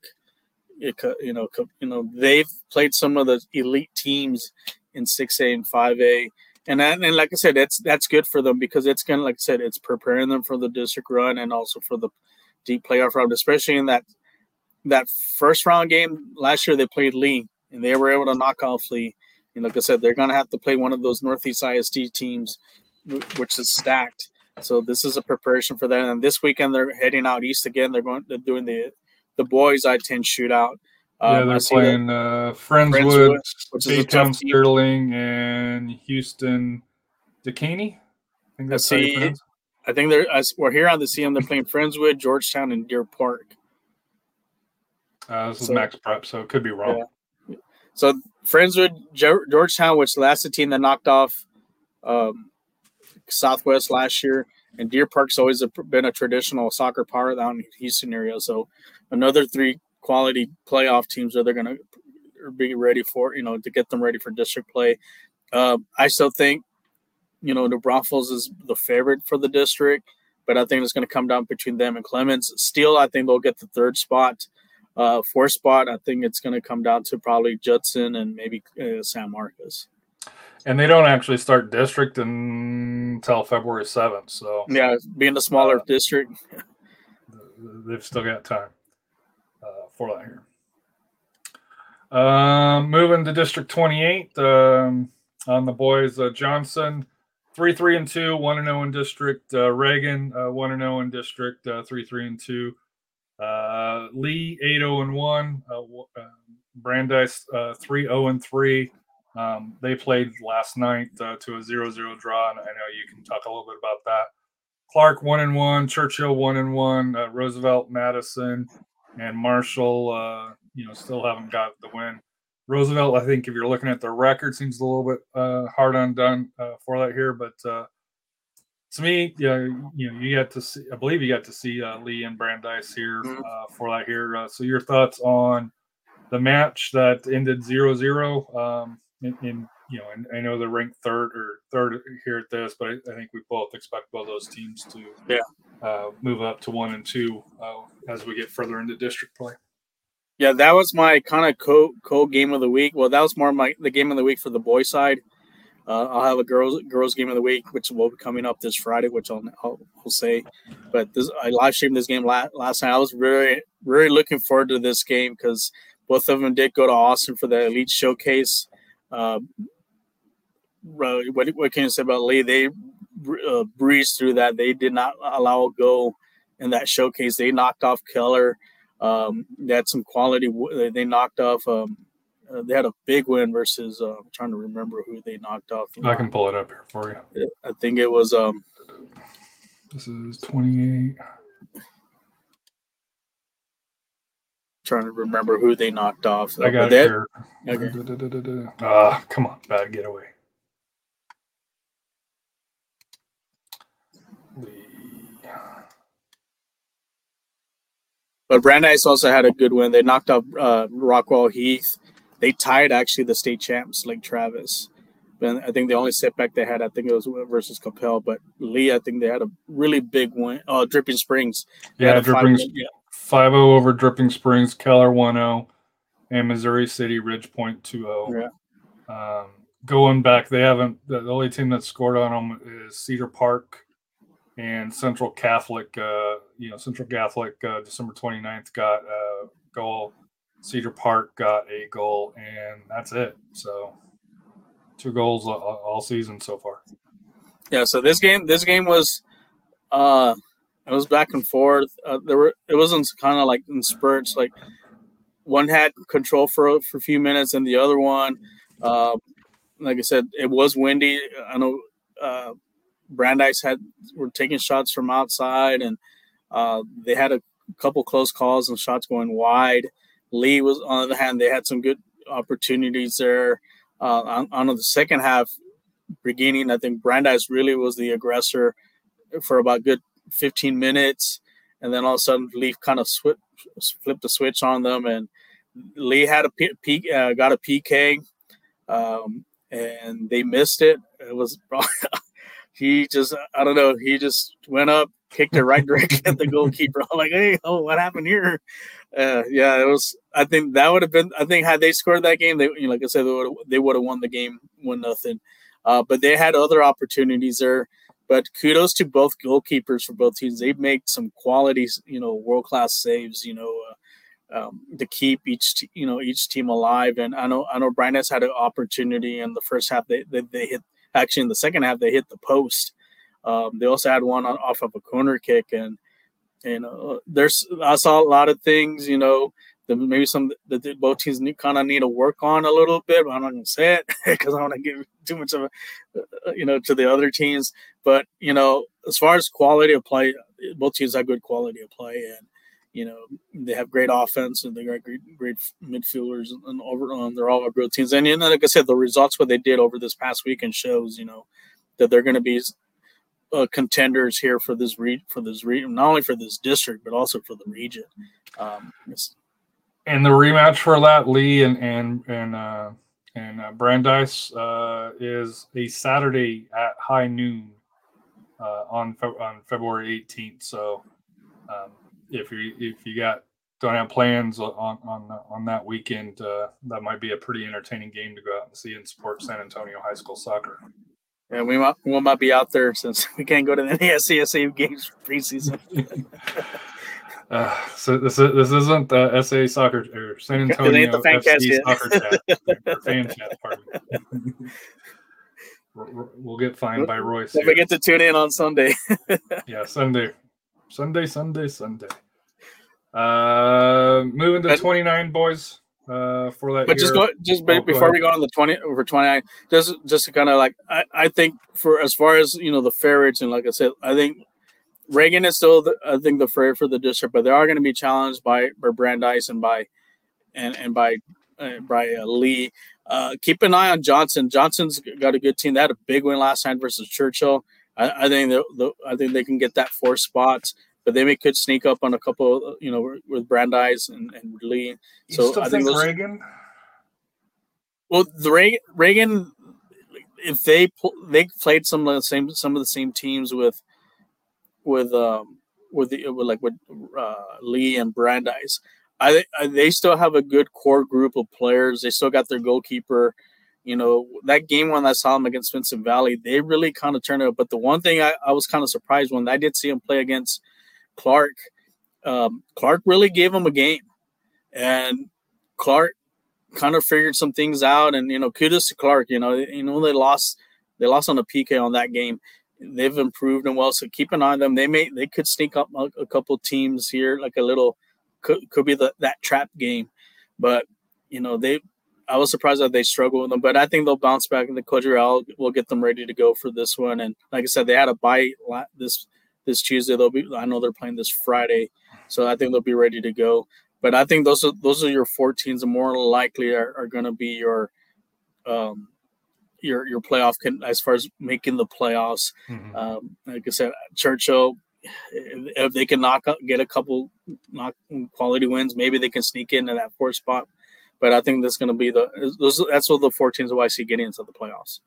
It, you know, you know, they've played some of the elite teams in 6A and 5A. And, and like I said, that's that's good for them because it's gonna, like I said, it's preparing them for the district run and also for the deep playoff round, especially in that that first round game last year they played Lee and they were able to knock off Lee. And like I said, they're gonna have to play one of those Northeast ISD teams, which is stacked. So this is a preparation for that. And this weekend they're heading out east again. They're going they're doing the the boys I-10 shootout. Um, yeah, they're playing uh, Friendswood, Baytown Sterling, and Houston Dekaney. I think that's I see, I think they're we're here on the CM. They're playing Friendswood, Georgetown, and Deer Park. Uh, this so, is max prep, so it could be wrong. Yeah. So Friendswood, Georgetown, which that's the team that knocked off um, Southwest last year, and Deer Park's always a, been a traditional soccer power down in Houston area. So another three quality playoff teams that they're going to be ready for, you know, to get them ready for district play. Uh, I still think, you know, New Braunfels is the favorite for the district, but I think it's going to come down between them and Clemens. Still, I think they'll get the third spot. Uh, fourth spot, I think it's going to come down to probably Judson and maybe uh, San Marcos. And they don't actually start district until February 7th. So, yeah, being the smaller Uh, district. they've still got time for that here. Um, moving to District 28 um, on the boys, uh, Johnson, 3 3 and 2, 1 and 0 in district. Uh, Reagan, uh, 1 and 0 in district, uh, 3 3 and 2. Uh, Lee, 8 0 and 1. Uh, uh, Brandeis, uh, 3 0 and 3. Um, they played last night to a 0 0 draw, and I know you can talk a little bit about that. Clark one and one, Churchill one and one, uh, Roosevelt, Madison, and Marshall. Uh, you know, still haven't got the win. Roosevelt, I think, if you're looking at the record, seems a little bit uh, hard undone uh, for that here. But uh, to me, yeah, you know, you got to see. I believe you got to see uh, Lee and Brandeis here Mhm. uh, for that here. Uh, so your thoughts on the match that ended 0-0 um, in, in you know, and I know they're ranked third or third here at this, but I, I think we both expect both those teams to Yeah. Uh, move up to one and two uh, as we get further into district play. Yeah, that was my kind of co co game of the week. Well, that was more my the game of the week for the boys side. Uh, I'll have a girls girls game of the week, which will be coming up this Friday, which I'll I'll, I'll say. But this I live streamed this game last, last night. I was really really looking forward to this game because both of them did go to Austin for the elite showcase. Uh, what, what can you say about Lee? They uh, breezed through that. They did not allow a go in that showcase. They knocked off Keller. Um, they had some quality. They knocked off. Um, uh, they had a big win versus. Uh, I'm trying to remember who they knocked off. I can pull it up here for you. I think it was. Um, This is 28. trying to remember who they knocked off. I got But it they- here. Okay. Ah, come on, bad getaway. But Brandeis also had a good win. They knocked out uh, Rockwall-Heath. They tied actually the state champs, Lake Travis. And I think the only setback they had, I think it was versus Coppell. But Lee, I think they had a really big win. Oh, Dripping Springs. They Yeah, Dripping yeah, 5 0 over Dripping Springs, Keller 1 0, and Missouri City Ridge Point 2 0. Um, going back, they haven't, the only team that scored on them is Cedar Park and Central Catholic. Uh, you know, Central Catholic, uh, December 29th got a goal. Cedar Park got a goal, and that's it. So, two goals all, all season so far. Yeah, so this game, this game was, uh, it was back and forth. Uh, there were, it wasn't kind of like in spurts. Like one had control for for a few minutes, and the other one, uh, like I said, it was windy. I know uh, Brandeis had were taking shots from outside, and uh, they had a couple close calls and shots going wide. Lee was on the other hand; they had some good opportunities there. Uh, on, on the second half, beginning, I think Brandeis really was the aggressor for about good 15 minutes, and then all of a sudden Leaf kind of swi- flipped the switch on them, and Lee had a uh, got a PK, um, and they missed it. It was he just I don't know he just went up, kicked it right directly at the goalkeeper. I'm like, hey, oh, what happened here? Uh, yeah, it was. I think that would have been. I think had they scored that game, they you know, like I said, they would they have won the game one nothing. Uh, but they had other opportunities there. But kudos to both goalkeepers for both teams. They've made some quality, you know, world class saves. You know, uh, um, to keep each t- you know each team alive. And I know I know Brandeis had an opportunity in the first half. They they, they hit actually in the second half they hit the post. Um, they also had one on, off of a corner kick, and and uh, there's I saw a lot of things. You know, that maybe some that both teams kind of need to work on a little bit. But I'm not gonna say it because I want to give too much of a uh, you know to the other teams. But you know, as far as quality of play, both teams have good quality of play, and you know they have great offense and they got great great midfielders and overall they're all good teams. And you know, like I said, the results what they did over this past weekend shows you know that they're going to be uh, contenders here for this re- for this region, not only for this district but also for the region. Um, And the rematch for that Lee and and and uh, and uh, Brandeis uh, is a Saturday at high noon uh, on Fe- on February 18th. So um, if you if you got don't have plans on on on that weekend, uh, that might be a pretty entertaining game to go out and see and support San Antonio high school soccer. Yeah, we might we might be out there since we can't go to the NASCSA games preseason. Uh, so this is this isn't the SA soccer or San ain't Antonio the fan FC soccer chat or fan chat. Pardon. We'll get fined by Royce. Don't here. forget to tune in on Sunday. Yeah, Sunday, Sunday, Sunday, Sunday. Uh, moving to twenty nine boys. Uh, for that. But just go just Oh, be- go before we go on the twenty over twenty nine, just just to kind of like I, I think for as far as you know the favorites and like I said, I think Reagan is still the, I think the favorite for the district, but they are going to be challenged by by Brandeis and by and and by uh, by uh, Lee. Uh, keep an eye on Johnson. Johnson's got a good team. They had a big win last time versus Churchill. I, I think the, I think they can get that four spots, but they may could sneak up on a couple. You know, with Brandeis and, and Lee. You so I think think those- Reagan? Well, the Reagan, Reagan if they they played some of the same some of the same teams with with um with the with like with uh, Lee and Brandeis, I, I they still have a good core group of players. They still got their goalkeeper. You know that game when I saw them against Vincent Valley, they really kind of turned it. up. But the one thing I, I was kind of surprised when I did see him play against Clark, um, Clark really gave him a game, and Clark kind of figured some things out. And you know, kudos to Clark. You know, you know they lost they lost on a PK on that game. They've improved and well, so keep an eye on them. They may they could sneak up a, a couple teams here, like a little could could be the that trap game, but you know they. I was surprised that they struggled with them, but I think they'll bounce back. And the coach will get them ready to go for this one. And like I said, they had a bite this this Tuesday. They'll be. I know they're playing this Friday, so I think they'll be ready to go. But I think those are those are your four teams. And more likely are, are going to be your um your your playoff can as far as making the playoffs. Mhm. Um, like I said, Churchill, if, if they can knock up, get a couple knock quality wins, maybe they can sneak into that fourth spot. But I think that's going to be the. That's what the four teams who I see getting into the playoffs.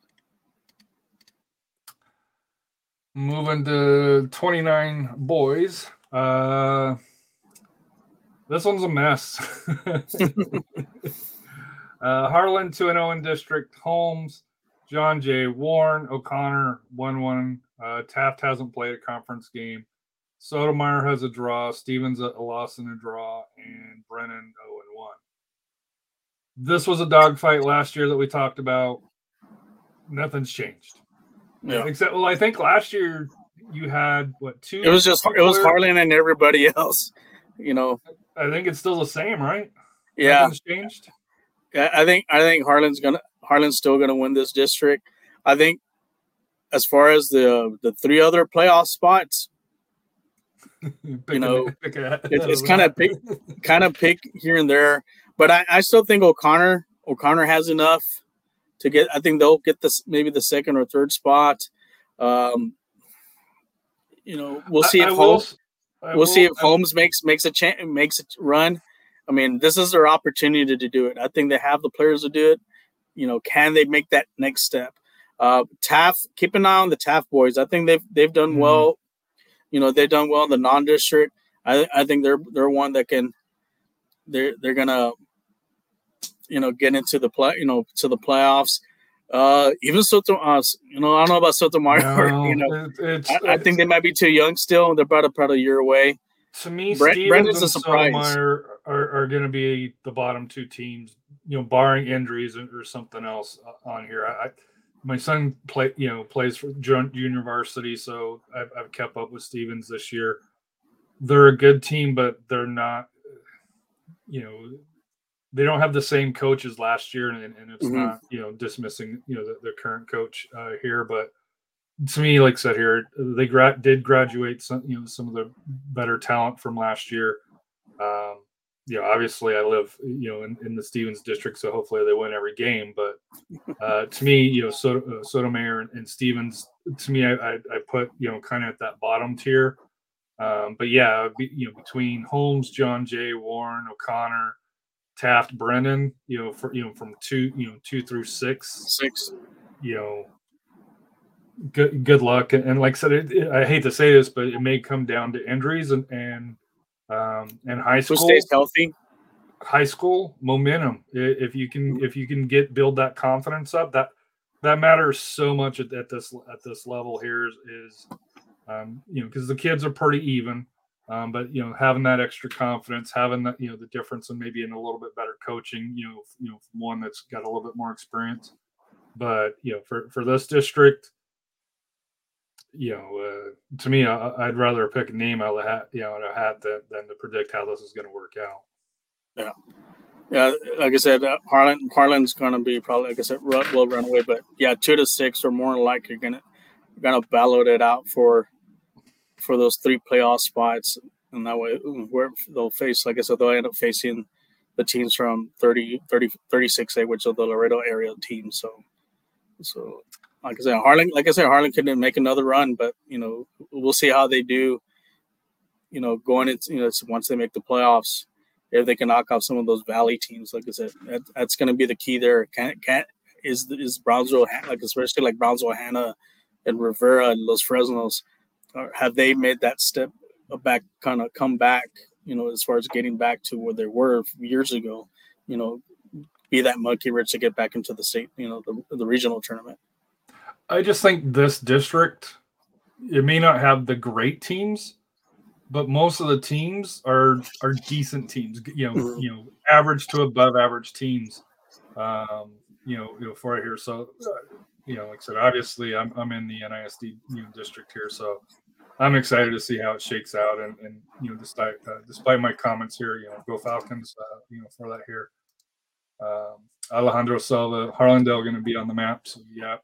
Moving to 29 boys. Uh, this one's a mess. uh, Harlan 2 0 in district. Holmes, John Jay Warren, O'Connor 1 1. Uh, Taft hasn't played a conference game. Sotomayor has a draw. Stevens a, a loss and a draw. And Brennan 0 and 1. This was a dogfight last year that we talked about. Nothing's changed. Yeah, Except, well, I think last year you had what two? it was just it was Harlan and everybody else. You know, I think it's still the same, right? yeah. Nothing's changed. Yeah, I think I think Harlan's gonna Harlan's still gonna win this district. I think as far as the the three other playoff spots, you know, a- it's, it's kind of pick kind of pick here and there. But I, I still think O'Connor O'Connor has enough to get. I think they'll get this maybe the second or third spot. Um, you know, we'll see I- if I Holmes I we'll will- see if Holmes makes makes a chance makes a run. I mean, this is their opportunity to do it. I think they have the players to do it. You know, can they make that next step? Uh, Taft, keep an eye on the Taft boys. I think they've they've done Mhm. well. You know, they've done well in the non-district. I I think they're they're one that can. They're they're gonna, you know, get into the play. You know, to the playoffs. Uh, even Soto, uh, you know, I don't know about Sotomayor. No, you know, it- it's, I, I think they might be too young still. They're about about a year away. to me, Brent- Brendan's a and surprise. Sotomayor are, are going to be the bottom two teams. You know, barring injuries or something else on here. I, I my son play you know plays for jun- junior varsity, so I've, I've kept up with Stevens this year. They're a good team, but they're not. You know, they don't have the same coach as last year, and, and it's Mhm. not you know dismissing you know the, the current coach uh, here, but to me, like I said here, they gra- did graduate some, you know, some of the better talent from last year. Um, you know, obviously, I live, you know, in, in the Stevens district, so hopefully they win every game. But uh, to me, you know, Soto, uh, Sotomayor and, and Stevens, to me, I, I, I put, you know, kind of at that bottom tier. Um, but yeah, be, you know, between Holmes, John Jay, Warren, O'Connor, Taft, Brennan, you know, for you know, from two, you know, two through six, Six. you know, good good luck. And, and like I said, it, it- I hate to say this, but it may come down to injuries and and um, and high Who school stays healthy? high school momentum. If you can if you can get build that confidence up, that that matters so much at, at this at this level here is, is um, you know because the kids are pretty even. Um, but you know, having that extra confidence, having that you know the difference, and maybe in a little bit better coaching, you know, you know, one that's got a little bit more experience. But you know, for for this district, you know, uh, to me, I, I'd rather pick a name out of the hat, you know, in a hat than, than to predict how this is going to work out. Yeah, yeah. like I said, uh, Harlan Harlan's gonna be probably like I said, will run away. But yeah, two to six or more likely gonna gonna ballot it out for for those three playoff spots, and that way where they'll face, like I said, they'll end up facing the teams from 30, 30 36A, which are the Laredo area teams. So, so like I said, Harlan, like I said, Harlan couldn't make another run, but you know, we'll see how they do. You know, going into you know once they make the playoffs if they can knock off some of those valley teams, like I said, that, that's going to be the key there. Can can is is Brownsville like especially like Brownsville, Hanna, and Rivera and Los Fresnos, have they made that step back, kind of come back? You know, as far as getting back to where they were years ago. You know, be that monkey rich to get back into the state. You know, the the regional tournament. I just think this district, it may not have the great teams, but most of the teams are are decent teams. You know, Mhm. you know, average to above average teams. Um, you know, you know, for it here. So, uh, you know, like I said, obviously, I'm I'm in the NISD you know, district here, so I'm excited to see how it shakes out. And and you know, despite uh, despite my comments here, you know, go Falcons. Uh, you know, for that here. Um, Alejandro Silva, Harlandale going to be on the map. So yeah,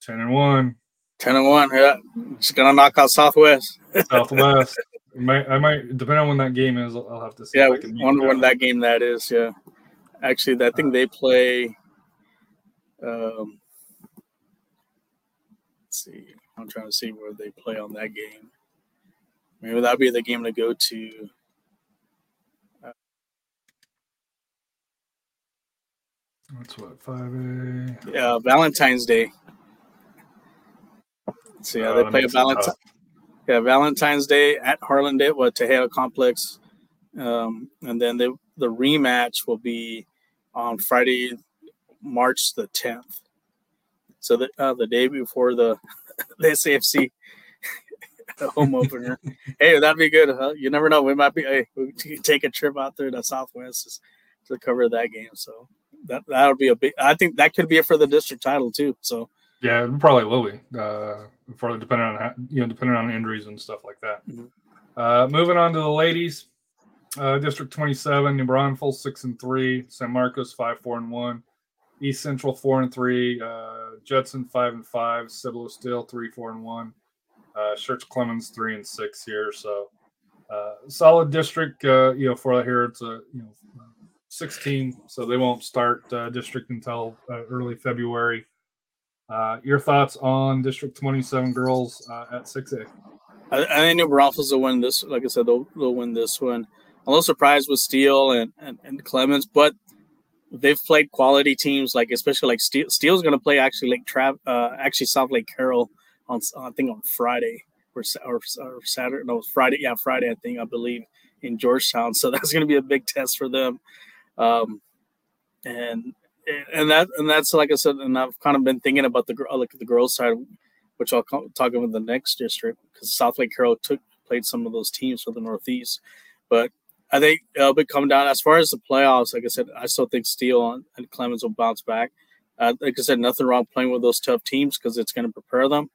ten and one. Ten and one, yeah, just gonna knock out Southwest. Southwest. I might, I might, depending on when that game is, I'll have to see. Yeah, I can wonder when that game that is. Yeah, actually, I think they play. Um, let's see. I'm trying to see where they play on that game. Maybe that'd be the game to go to. That's what five A. Yeah, Valentine's Day. So yeah, Oh, they play a Valentine. Yeah, Valentine's Day at Harlandale, what Tejeda Complex, um, and then the the rematch will be on Friday, March the tenth. So the uh, the day before the the SAFC home opener. hey, that'd be good. Huh? You never know. We might be. Hey, we take a trip out there to Southwest to cover that game. So that that'll be a big. I think that could be it for the district title too. So Yeah, probably will be. Uh, for depending on how, you know, depending on injuries and stuff like that. Mhm. Uh, moving on to the ladies, uh, District Twenty Seven, New Braunfels six and three, San Marcos five four and one, East Central four and three, uh, Judson five and five, Cibolo Steele three four and one, uh, Church Clemens three and six here. So uh, solid district. Uh, you know, for here it's a you know. 16, so they won't start uh, district until uh, early February. Uh, your thoughts on District 27 girls uh, at 6A? I, I New Braunfels will win this. Like I said, they'll, they'll win this one. I'm a little surprised with Steele and, and, and Clemens, but they've played quality teams, like especially like Steele. Steele's going to play actually Lake Trav, uh, actually Southlake Carroll on I think on Friday or, or, or Saturday. No, Friday. Yeah, Friday. I think I believe in Georgetown. So that's going to be a big test for them. Um, and and that and that's like I said, and I've kind of been thinking about the like the girls side, which I'll talk about the next district because Southlake Carroll took played some of those teams for the Northeast, but I think it'll be coming down as far as the playoffs. Like I said, I still think Steele and, Clemens will bounce back. Uh, like I said, nothing wrong playing with those tough teams because it's going to prepare them.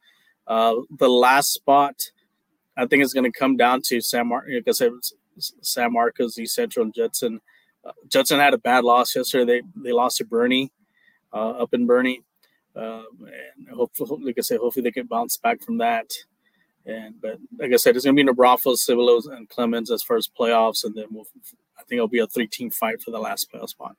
Uh, the last spot, I think, is going to come down to San Mar. Like I said, San Marcos, East Central, and Judson. Uh, Judson had a bad loss yesterday. They they lost to Boerne, uh, up in Boerne, um, and hopefully, like I said, hopefully they can bounce back from that. And but like I said, it's going to be Nebraska, Civilos, and Clemens as as playoffs, and then we'll, I think it'll be a three-team fight for the last playoff spot.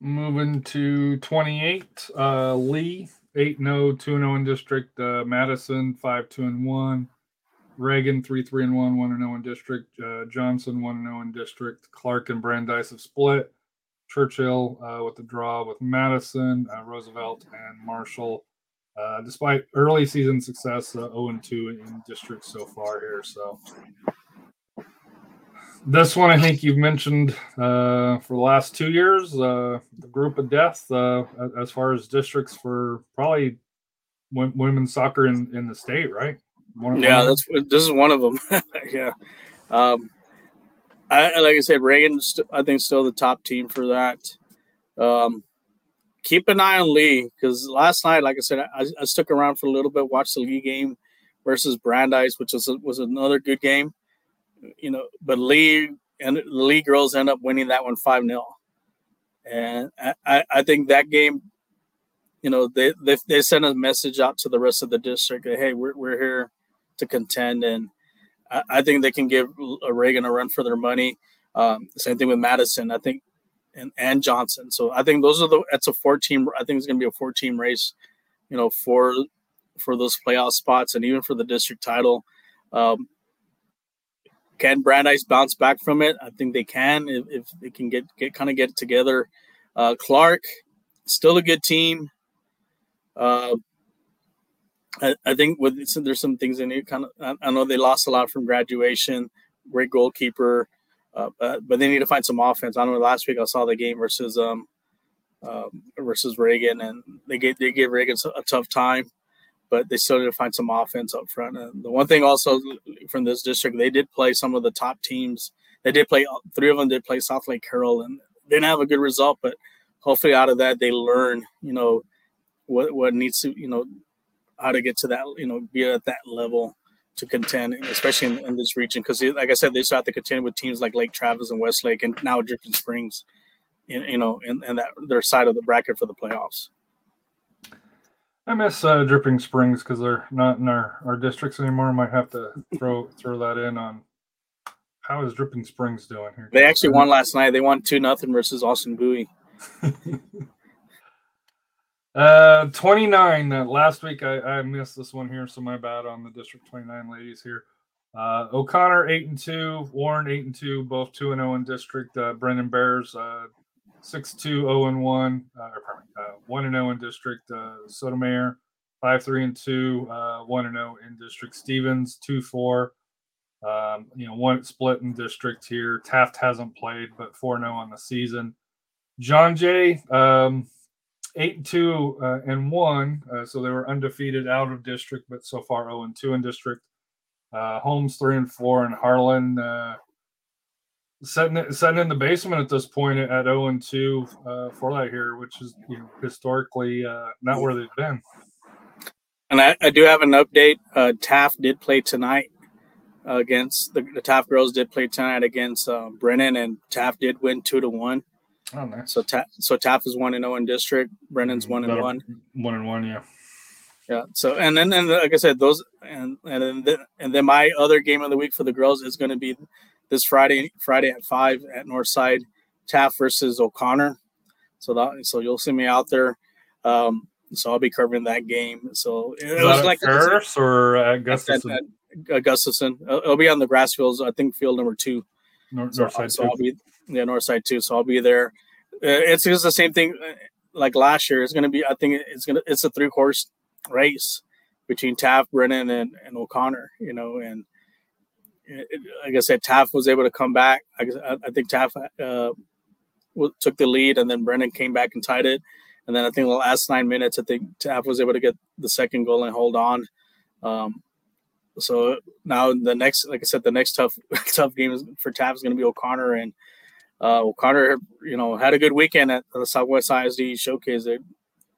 Moving to 28, uh, Lee, 8 0, 2 0 in district. Uh, Madison, 5 2 and 1. Reagan, 3 3 and 1, 1 0 in district. Uh, Johnson, 1 0 in district. Clark and Brandeis have split. Churchill uh, with the draw with Madison, uh, Roosevelt, and Marshall uh, despite early season success, uh, 0 2 in district so far here. So this one, I think you've mentioned uh, for the last two years, uh, the group of death uh, as far as districts for probably w- women's soccer in, in the state, right? Yeah, that's this is one of them. yeah, um, I like I said, Reagan. I think still the top team for that. Um, keep an eye on Lee because last night, like I said, I, I, stuck around for a little bit, watched the Lee game versus Brandeis, which was was another good game. You know, but Lee and Lee girls end up winning that one five 0 and I, I think that game, you know, they, they they sent a message out to the rest of the district. That, hey, we're we're here to contend, and I, I think they can give Reagan a run for their money. Um, same thing with Madison. I think and, and Johnson. So I think those are the that's a four team. I think it's going to be a four team race, you know, for for those playoff spots and even for the district title. Um, can Brandeis bounce back from it? I think they can if, if they can get get kind of get it together. Uh, Clark, still a good team. Uh, I, I, think with there's some things in it. Kind of, I, I know they lost a lot from graduation. Great goalkeeper. Uh, but, but they need to find some offense. I know. Last week I saw the game versus um, uh, versus Reagan, and they gave they gave Reagan a tough time, but they still need to find some offense up front. And the one thing also from this district, they did play some of the top teams. They did play three of them did play Southlake Carroll, and they didn't have a good result. But hopefully, out of that, they learn, you know, what what needs to, you know, how to get to that, you know, be at that level to contend, especially in, in this region. Because, like I said, they still have to contend with teams like Lake Travis and Westlake, and now Dripping Springs, in, you know, in, in that their side of the bracket for the playoffs. I miss uh, Dripping Springs because they're not in our, our districts anymore. Might have to throw throw that in on how is Dripping Springs doing here. They actually won last night. They won two nothing versus Austin Bowie. Uh, 29. Uh, last week I, I missed this one here, so my bad on the District 29 ladies here. Uh, O'Connor 8 and 2, Warren 8 and 2, both 2 and 0 in district. Uh, Brennan Bears uh, 6 2 0 and 1, uh, or pardon me, uh, 1 and 0 in district. Uh, Sotomayor 5 3 and 2, uh, 1 and 0 in district. Stevens 2 4. Um, you know, one split in district here. Taft hasn't played, but 4 0 on the season. John Jay, um, eight and two uh, and one, uh, so they were undefeated out of district, but so far zero oh and two in district. Uh, Holmes three and four, and Harlan uh, setting setting in the basement at this point at zero oh and two uh, for that here, which is you know, historically uh, not where they've been. And I, I do have an update. Taft did play tonight against the, the Taft girls. Did play tonight against Brennan, and Taft did win two to one. Oh, nice. So Ta- so Taft is one and zero oh in district. Brennan's one and one. One and one, yeah. Yeah. So and then and like I said, those and and then and then my other game of the week for the girls is going to be this Friday Friday at five at Northside, Taft versus O'Connor. So that so you'll see me out there. Um, so I'll be covering that game. So it is was like Ferris or at Gustafson. At, at, at Gustafson. It'll be on the grass fields. I think field number two. North, so, Northside. So I'll be yeah, north side too. So I'll be there. Uh, it's just the same thing uh, like last year. It's gonna be. I think it's gonna. It's a three horse race between Taft, Brennan, and, and O'Connor. You know, and it, like I said, Taft was able to come back. I, I think Taft uh, took the lead, and then Brennan came back and tied it. And then I think the last nine minutes, I think Taft was able to get the second goal and hold on. Um, so now the next, like I said, the next tough tough game for Taft is going to be O'Connor, and uh, O'Connor, you know, had a good weekend at the Southwest ISD Showcase. They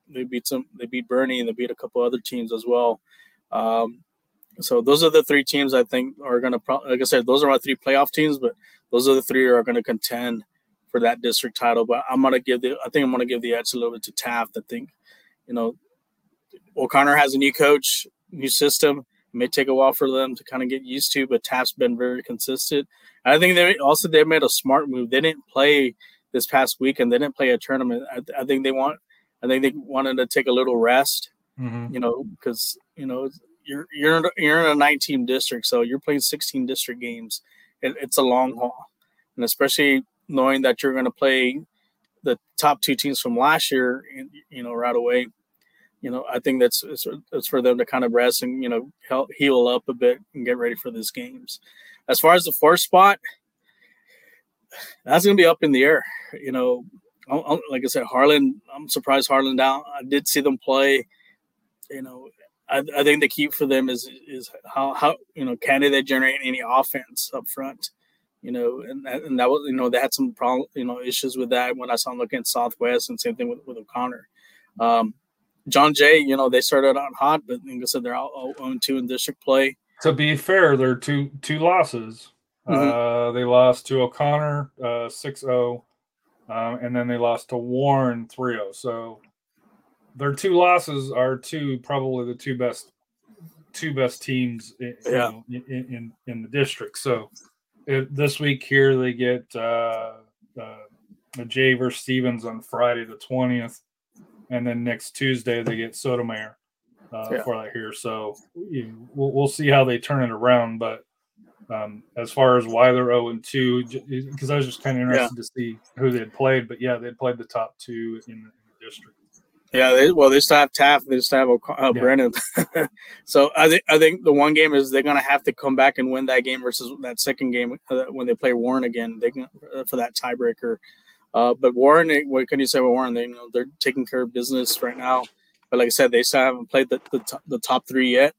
they beat some, they beat Boerne, and they beat a couple other teams as well. Um, so those are the three teams I think are going to, pro- like I said, those are my three playoff teams, but those are the three are going to contend for that district title. But I'm going to give the, I think I'm going to give the edge a little bit to Taft. I think, you know, O'Connor has a new coach, new system. It may take a while for them to kind of get used to, but Taft's been very consistent. I think they also they made a smart move. They didn't play this past week, and they didn't play a tournament. I, I think they want. I think they wanted to take a little rest. Mm-hmm. You know, because you know you're you're in, you're in a 19 district, so you're playing 16 district games. It, it's a long haul, and especially knowing that you're going to play the top two teams from last year, you know, right away. You know, I think that's it's, for them to kind of rest and you know help heal up a bit and get ready for these games. As far as the fourth spot, that's going to be up in the air. You know, like I said, Harlan. I'm surprised Harlan down. I did see them play. You know, I, I think the key for them is is how how you know can they generate any offense up front. You know, and that, and that was you know they had some problem you know issues with that when I saw them looking at Southwest and same thing with, with O'Connor. Um, John Jay, you know, they started out hot, but like I said, they're all 0 2 in district play. To be fair, they're two two losses. Mm-hmm. Uh, they lost to O'Connor uh, 6 0, um, and then they lost to Warren 3 0. So their two losses are two probably the two best two best teams in, yeah. in, in, in the district. So it, this week here they get uh, uh, Jay versus Stevens on Friday the 20th, and then next Tuesday they get Sotomayor uh, yeah. for that here. So you we'll, we'll see how they turn it around, but um, as far as why they're 0 and 2, because I was just kind of interested yeah. to see who they had played. But yeah, they played the top two in, in the district. Yeah, they, well, they still have Taft, they still have uh, yeah. Brennan. so I think I think the one game is they're going to have to come back and win that game versus that second game uh, when they play Warren again. They can, uh, for that tiebreaker. Uh, but Warren, what can you say about Warren? They you know they're taking care of business right now. But like I said, they still haven't played the the, the top three yet.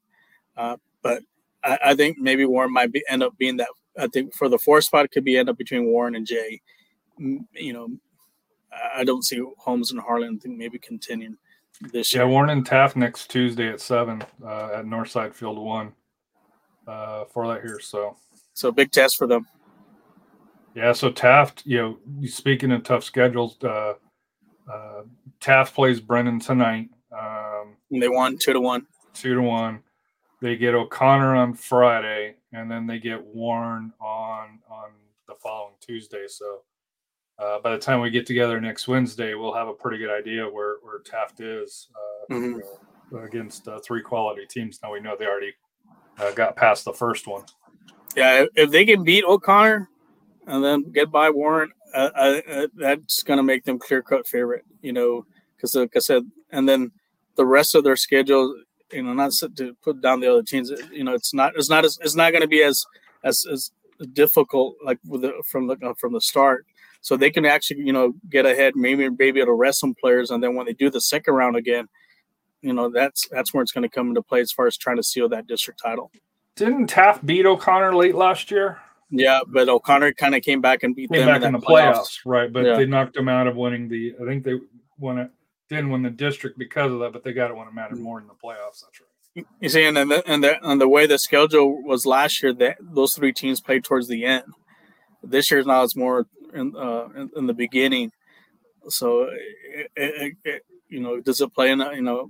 Uh, but I, I, think maybe Warren might be end up being that. I think for the fourth spot, it could be end up between Warren and Jay. You know, I don't see Holmes and Harlan. I think maybe continuing this yeah, year. Yeah, Warren and Taft next Tuesday at seven uh, at Northside Field One uh, for that here. So, so big test for them. Yeah, so Taft, you know, speaking of tough schedules, uh, uh, Taft plays Brennan tonight. Um, they won two to one. Two to one. They get O'Connor on Friday, and then they get Warren on on the following Tuesday. So uh, by the time we get together next Wednesday, we'll have a pretty good idea where where Taft is uh, mm-hmm. you know, against uh, three quality teams. Now we know they already uh, got past the first one. Yeah, if they can beat O'Connor and then get by Warren, uh, uh, that's going to make them clear cut favorite. You know, because like I said, and then the rest of their schedule, you know, not to put down the other teams. You know, it's not it's not as, it's not going to be as as as difficult like with the, from the uh, from the start. So they can actually you know get ahead, maybe maybe it'll rest some players, and then when they do the second round again, you know that's that's where it's going to come into play as far as trying to seal that district title. Didn't Taft beat O'Connor late last year? Yeah, but O'Connor kind of came back and beat came them back in, in the playoffs. playoffs. right? But yeah. they knocked them out of winning the. I think they won it, didn't win the district because of that, but they got it when it mattered more in the playoffs. That's right. You see, and the, and the and the way the schedule was last year, that those three teams played towards the end. This year now it's more in, uh, in, in the beginning. So, it, it, it, you know, does it play in? You know,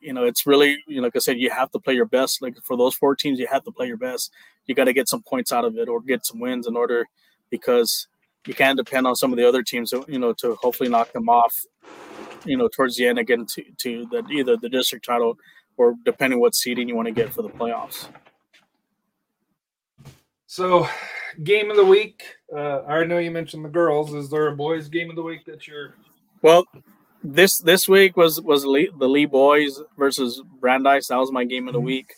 you know, it's really, you know, like I said, you have to play your best. Like for those four teams, you have to play your best. You got to get some points out of it or get some wins in order because you can't depend on some of the other teams, you know, to hopefully knock them off, you know, towards the end again to, to the, either the district title or depending what seeding you want to get for the playoffs. So, game of the week. Uh, I know you mentioned the girls. Is there a boys' game of the week that you're? Well, this this week was was Lee, the Lee boys versus Brandeis. That was my game of the mm-hmm. week.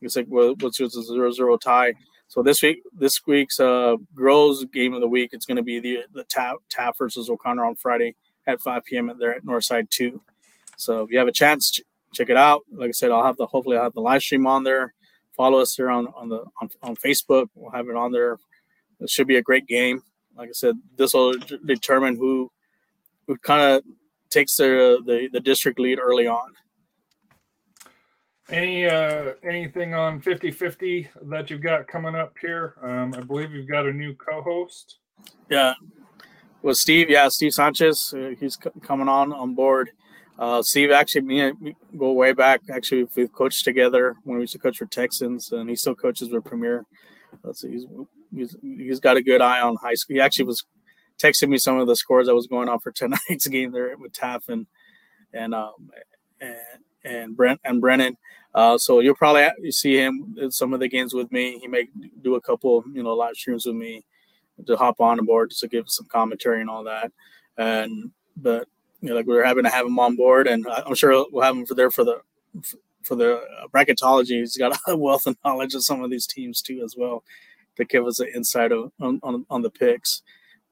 It's like which was a zero zero tie. So this week, this week's uh, girls game of the week, it's going to be the the Taft, Taft versus O'Connor on Friday at 5 p.m. at there at Northside two. So if you have a chance, ch- check it out. Like I said, I'll have the hopefully I'll have the live stream on there. Follow us here on on the on, on Facebook. We'll have it on there. It should be a great game. Like I said, this will determine who who kind of takes the, the, the district lead early on. Any uh, anything on 50-50 that you've got coming up here? Um, I believe you've got a new co-host. Yeah, well, Steve. Yeah, Steve Sanchez. Uh, he's c- coming on on board. Uh, Steve actually me and me go way back. Actually, we've coached together when we used to coach for Texans, and he still coaches with Premier. Let's see, he's, he's he's got a good eye on high school. He actually was texting me some of the scores that was going on for tonight's game there with Taft and and um, and and Brent and Brennan. Uh, so you'll probably you see him in some of the games with me. He may do a couple, you know, live streams with me to hop on board just to give some commentary and all that. And but you know, like we are having to have him on board, and I'm sure we'll have him for there for the for the bracketology. He's got a wealth of knowledge of some of these teams too, as well, to give us an insight on, on on the picks.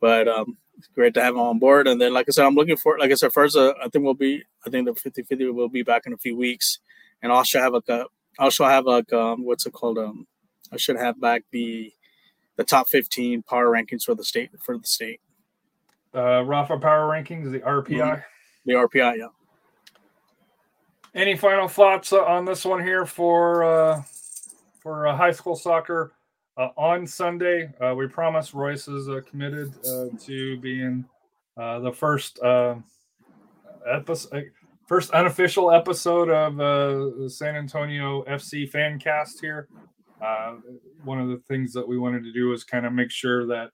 But um, great to have him on board. And then, like I said, I'm looking for, like I said, first, uh, I think we'll be, I think the 50 50 will be back in a few weeks. And also have like a, also have like, um, what's it called? Um, I should have back the, the top 15 power rankings for the state, for the state. Uh, Rafa power rankings, the RPI. Mm-hmm. The RPI, yeah. Any final thoughts on this one here for, uh, for uh, high school soccer? Uh, on Sunday. Uh, we promise Royce is uh, committed uh, to being uh, the first episode, uh, first unofficial episode of San Antonio FC fan cast here. one of the things that we wanted to do is kind of make sure that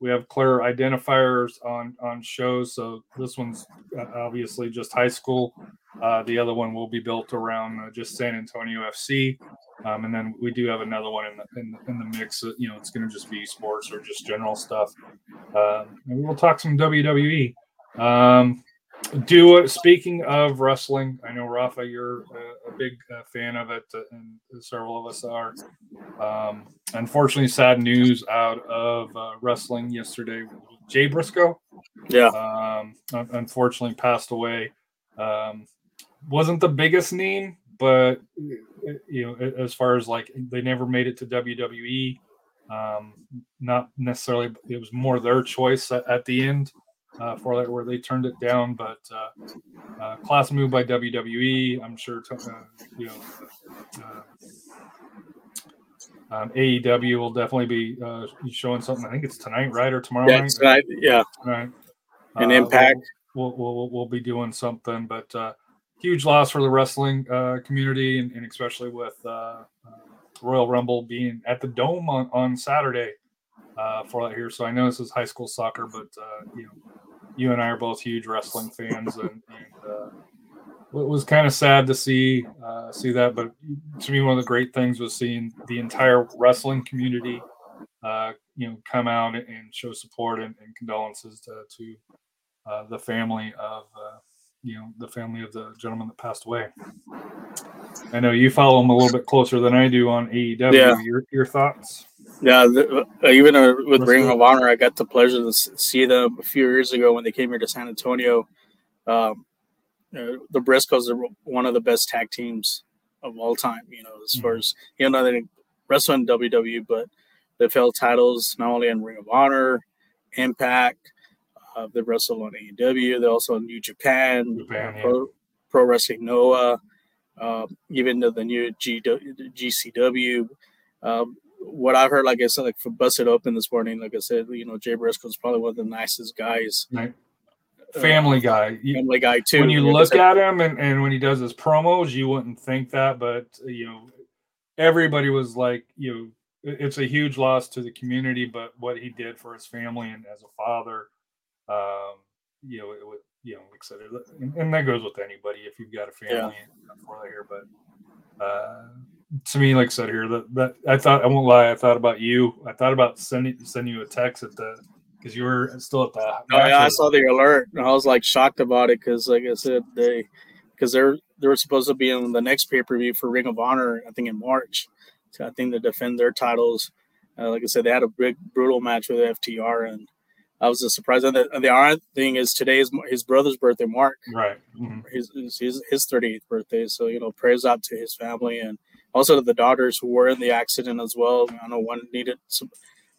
we have clear identifiers on on shows. So this one's obviously just high school. the other one will be built around just San Antonio FC. Um, and then we do have another one in the in, in the mix. That, you know, it's going to just be sports or just general stuff. Um, and we'll talk some WWE. Um, do speaking of wrestling, I know Rafa, you're a, a big uh, fan of it, uh, and several of us are. Um, unfortunately, sad news out of uh, wrestling yesterday. Jay Briscoe, yeah, um, unfortunately passed away. Um, wasn't the biggest name, but you know, as far as like they never made it to WWE. Um, not necessarily, it was more their choice at, at the end uh, for that where they turned it down. But uh, uh, class move by WWE. I'm sure uh, you know. Uh, um, AEW will definitely be uh, showing something. I think it's tonight, right, or tomorrow yeah, night. Tonight, yeah. Right. An Impact. We'll, we'll, we'll, we'll be doing something, but huge loss for the wrestling uh, community, and, and, especially with Royal Rumble being at the Dome on, on Saturday uh, for that here. So I know this is high school soccer, but uh, you know, you and I are both huge wrestling fans, and, and uh, it was kind of sad to see uh, see that. But to me, one of the great things was seeing the entire wrestling community, uh, you know, come out and show support and, and condolences to, to uh, the family of you know the family of the gentleman that passed away. I know you follow him a little bit closer than I do on AEW. Yeah. Your your thoughts? Yeah, the, uh, even uh, with Ring of Honor, I got the pleasure to see them a few years ago when they came here to San Antonio. Um, uh, the Briscoes are one of the best tag teams of all time. You know, as mm-hmm. far as you know, they wrestle in WWE, but they've held titles not only in Ring of Honor, Impact, uh, they wrestle on AEW. They're also on New Japan, Japan yeah. Pro, Pro, Wrestling Noah, uh, even the, the new G, GCW. Um, what I've heard, like I said, like for Busted Open this morning, like I said, you know, Jay Briscoe is probably one of the nicest guys. Right. Family uh, guy. Family guy, too. When you like look at him and, and when he does his promos, you wouldn't think that, but, you know, everybody was like, you know, it's a huge loss to the community, but what he did for his family and as a father, um, you know, it would, you know, like I said, and, and that goes with anybody if you've got a family yeah. for here. But uh, to me, like I said here, that, that I thought I won't lie, I thought about you. I thought about sending sending you a text at the because you were still at the. Oh yeah, I saw the alert. and I was like shocked about it because, like I said, they because they're they were supposed to be in the next pay per view for Ring of Honor, I think in March. So I think to defend their titles. Uh, like I said, they had a big brutal match with FTR, and I was just surprised. And the, and the odd thing is today is his brother's birthday, Mark. Right. Mm-hmm. His, his his 38th birthday. So you know, prayers out to his family and also to the daughters who were in the accident as well. I know one needed some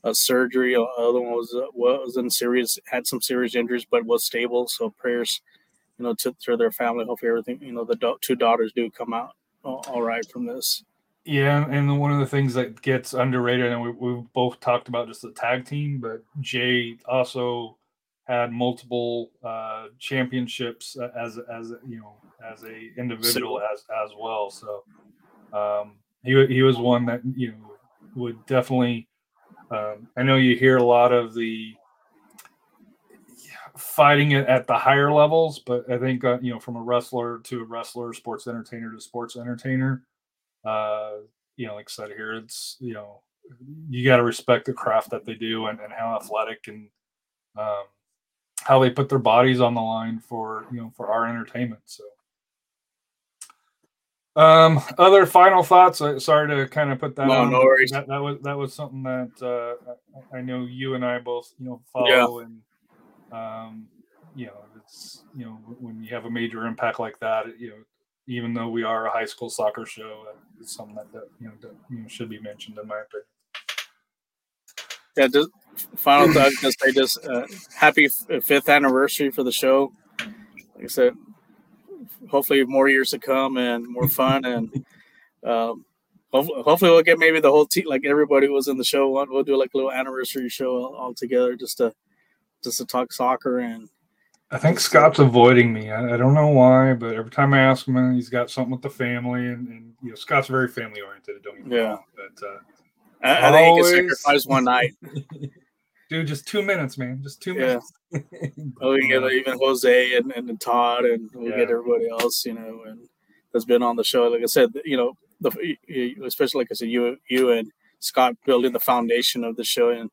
uh, surgery, the other one was uh, was in serious, had some serious injuries, but was stable. So prayers, you know, to, to their family. Hopefully everything, you know, the do- two daughters do come out all, all right from this. Yeah, and one of the things that gets underrated, and we, we both talked about just the tag team, but Jay also had multiple uh, championships as as you know as a individual as as well. So um, he he was one that you know would definitely. Um, I know you hear a lot of the fighting it at the higher levels, but I think uh, you know from a wrestler to a wrestler, sports entertainer to sports entertainer uh, you know, like I said here, it's you know, you got to respect the craft that they do and, and how athletic and um, how they put their bodies on the line for you know for our entertainment. So. Um, other final thoughts. Uh, sorry to kind of put that. No, on, no worries. That, that was that was something that uh, I- I know you and I both you know follow, and um, you know it's you know when you have a major impact like that, you know even though we are a high school soccer show, uh, it's something that, that you know that, you know should be mentioned in my opinion. Yeah, just final thought. Just say just uh, happy f- fifth anniversary for the show. Like I said, hopefully more years to come and more fun and um, hopefully, we'll get maybe the whole team like everybody was in the show. We'll do like a little anniversary show all, all together just to just to talk soccer and I think Scott's avoiding me. I, I don't know why, but every time I ask him, he's got something with the family, and, and you know Scott's very family oriented. Don't get me Yeah. wrong, but uh, I, I think you can sacrifice one night. dude, just two minutes, man, just two Yeah. minutes. Oh, we can get even Jose and, and Todd, and we'll get everybody else, you know, and that's been on the show. Like I said, you know, the especially like I said, you you and Scott building the foundation of the show, and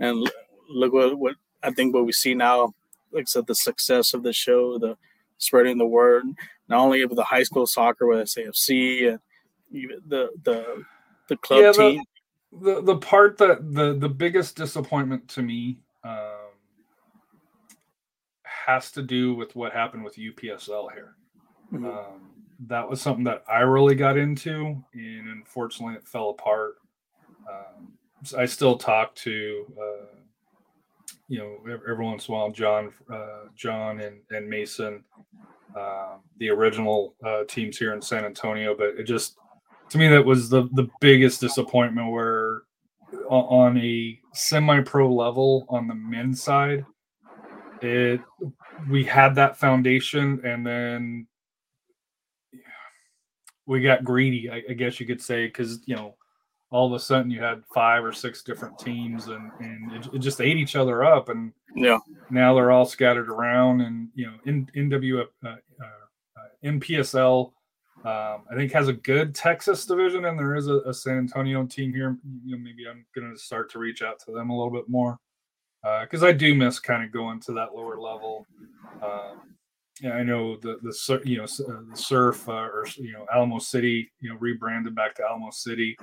and look what what I think what we see now. Like I said, the success of the show, the spreading the word, not only of the high school soccer with SAFC and even the the the club Yeah, the- team. the the part that the the biggest disappointment to me um, has to do with what happened with UPSL here. Mhm. Um, that was something that I really got into, and unfortunately, it fell apart. Um, I still talk to, uh, you know, every once in a while, John, uh, John, and and Mason, uh, the original uh, teams here in San Antonio. But it just, to me, that was the the biggest disappointment. Where on a semi-pro level, on the men's side, it we had that foundation, and then we got greedy, I, I guess you could say, because you know, all of a sudden you had five or six different teams, and and it, it just ate each other up, and Yeah, now they're all scattered around, and you know, in NW uh, uh, uh, NPSL, um, I think has a good Texas division, and there is a, a San Antonio team here. You know, maybe I'm going to start to reach out to them a little bit more because I do miss kind of going to that lower level. Um, yeah, I know the the you know uh, the surf uh, or you know Alamo City you know rebranded back to Alamo City.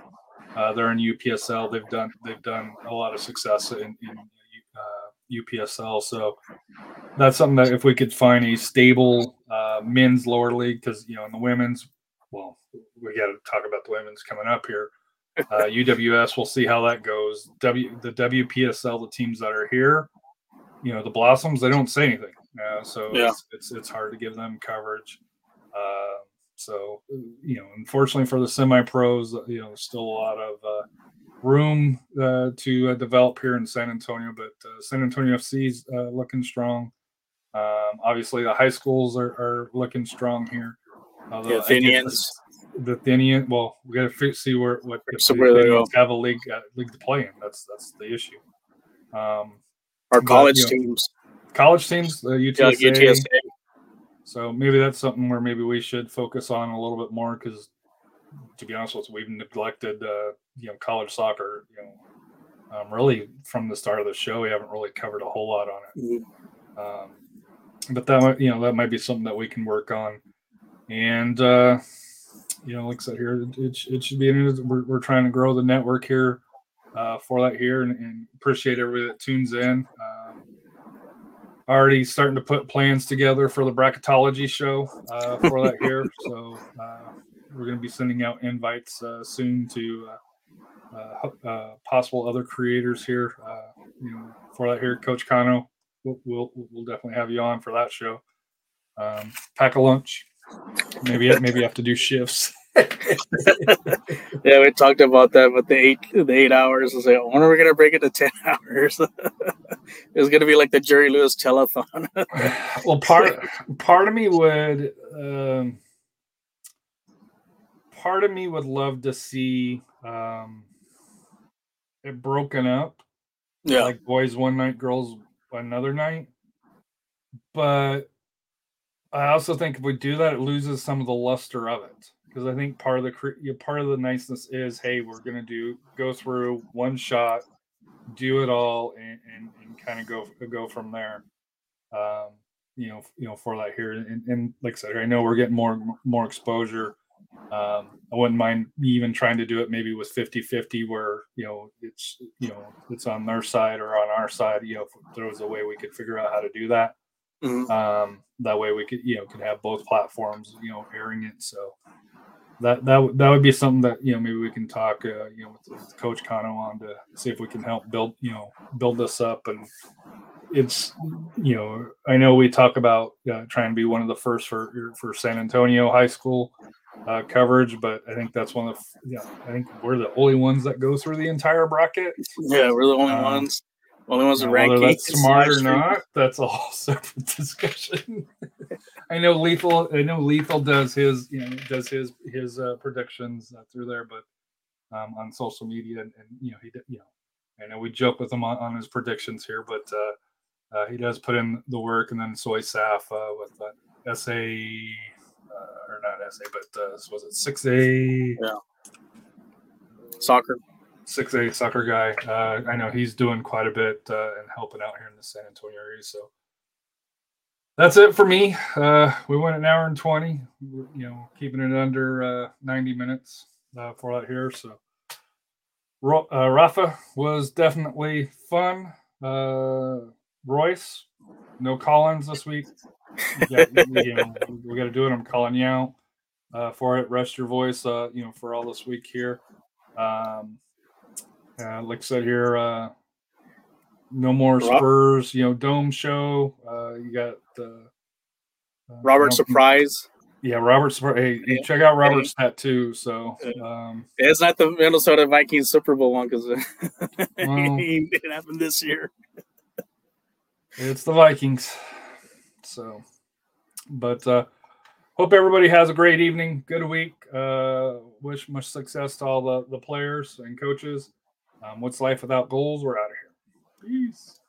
Uh, they're in UPSL. They've done they've done a lot of success in, in uh, UPSL. So that's something that if we could find a stable uh, men's lower league, because you know in the women's, well, we got to talk about the women's coming up here. Uh, UWS, we'll see how that goes. W the WPSL, the teams that are here, you know, the Blossoms, they don't say anything. Uh, so Yeah. it's, it's it's hard to give them coverage. So you know, unfortunately for the semi pros, you know, there's still a lot of uh, room uh, to uh, develop here in San Antonio. But uh, San Antonio FC is uh, looking strong. Um, obviously, the high schools are, are looking strong here. Although the I Athenians. the Athenian. Well, we got to see where what So the where they Athenians have a league uh, league to play in. That's that's the issue. Um, Our but, college you know, teams. college teams, Yeah, UTSA, UTSA. So maybe that's something where maybe we should focus on a little bit more because, to be honest with you, we've neglected uh, you know college soccer. You know, um, really from the start of the show, we haven't really covered a whole lot on it. Mhm. Um, but that might, you know that might be something that we can work on. And uh, you know, like I said here, it, it, should be. an- We're, we're trying to grow the network here uh, for that here, and, and appreciate everybody that tunes in. Um, already starting to put plans together for the bracketology show uh, for that here. So uh, we're going to be sending out invites uh, soon to uh, uh, uh, possible other creators here. Uh, you know, for that here, Coach Kano, we'll, we'll we'll definitely have you on for that show. Um, pack a lunch. Maybe maybe you have to do shifts. Yeah, we talked about that, but the eight the eight hours. I was like, when are we gonna break it to ten hours? it was gonna be like the Jerry Lewis telethon. well, part part of me would um, part of me would love to see um, it broken up, yeah, like boys one night, girls another night. But I also think if we do that, it loses some of the luster of it because I think part of the part of the niceness is, hey, we're gonna do go through one shot, do it all, and and, and kind of go go from there. um, you know, you know, for that here. And, and like I said, I know we're getting more more exposure. Um, I wouldn't mind even trying to do it maybe with 50 50 where, you know, it's, you know, it's on their side or on our side, you know, if there was a way we could figure out how to do that. Mhm. Um, that way we could, you know, could have both platforms, you know, airing it. So that, that, would- that would be something that, you know, maybe we can talk, uh, you know, with, with coach Kano on to see if we can help build, you know, build this up and, it's you know I know we talk about uh, trying to be one of the first for for San Antonio high school uh, coverage, but I think that's one of the, yeah I think we're the only ones that go through the entire bracket. Yeah, we're the only Um, ones. Only ones Now, whether that's smart or not, that's a whole separate discussion. I know lethal. I know lethal does his you know does his his uh, predictions uh, through there, but um, on social media and, and you know he did you know I know we joke with him on, on his predictions here, but uh, uh, he does put in the work, and then Soy Saf uh, with that SA uh, or not SA, but uh, was it six A Yeah. Soccer. six A soccer guy. Uh, I know he's doing quite a bit uh, and helping out here in the San Antonio area. So that's it for me. Uh, we went an hour and twenty. You know, keeping it under uh, ninety minutes uh, for that here. So uh, Rafa was definitely fun. Uh, Royce, no Collins this week. Yeah, you know, we got to do it. I'm calling you out uh, for it. Rest your voice, uh, you know, for all this week here. Um, like I said here, no more Rob- Spurs. You know, dome show. Uh, you got uh, Robert you know, Surprise. Yeah, Robert. Hey, Yeah. check out Robert's tattoo. So, um, It's not the Minnesota Vikings Super Bowl one because Well. it happened this year. it's the Vikings. So, but uh, hope everybody has a great evening, good week. Uh, wish much success to all the the players and coaches. Um, what's life without goals? We're out of here. Isso.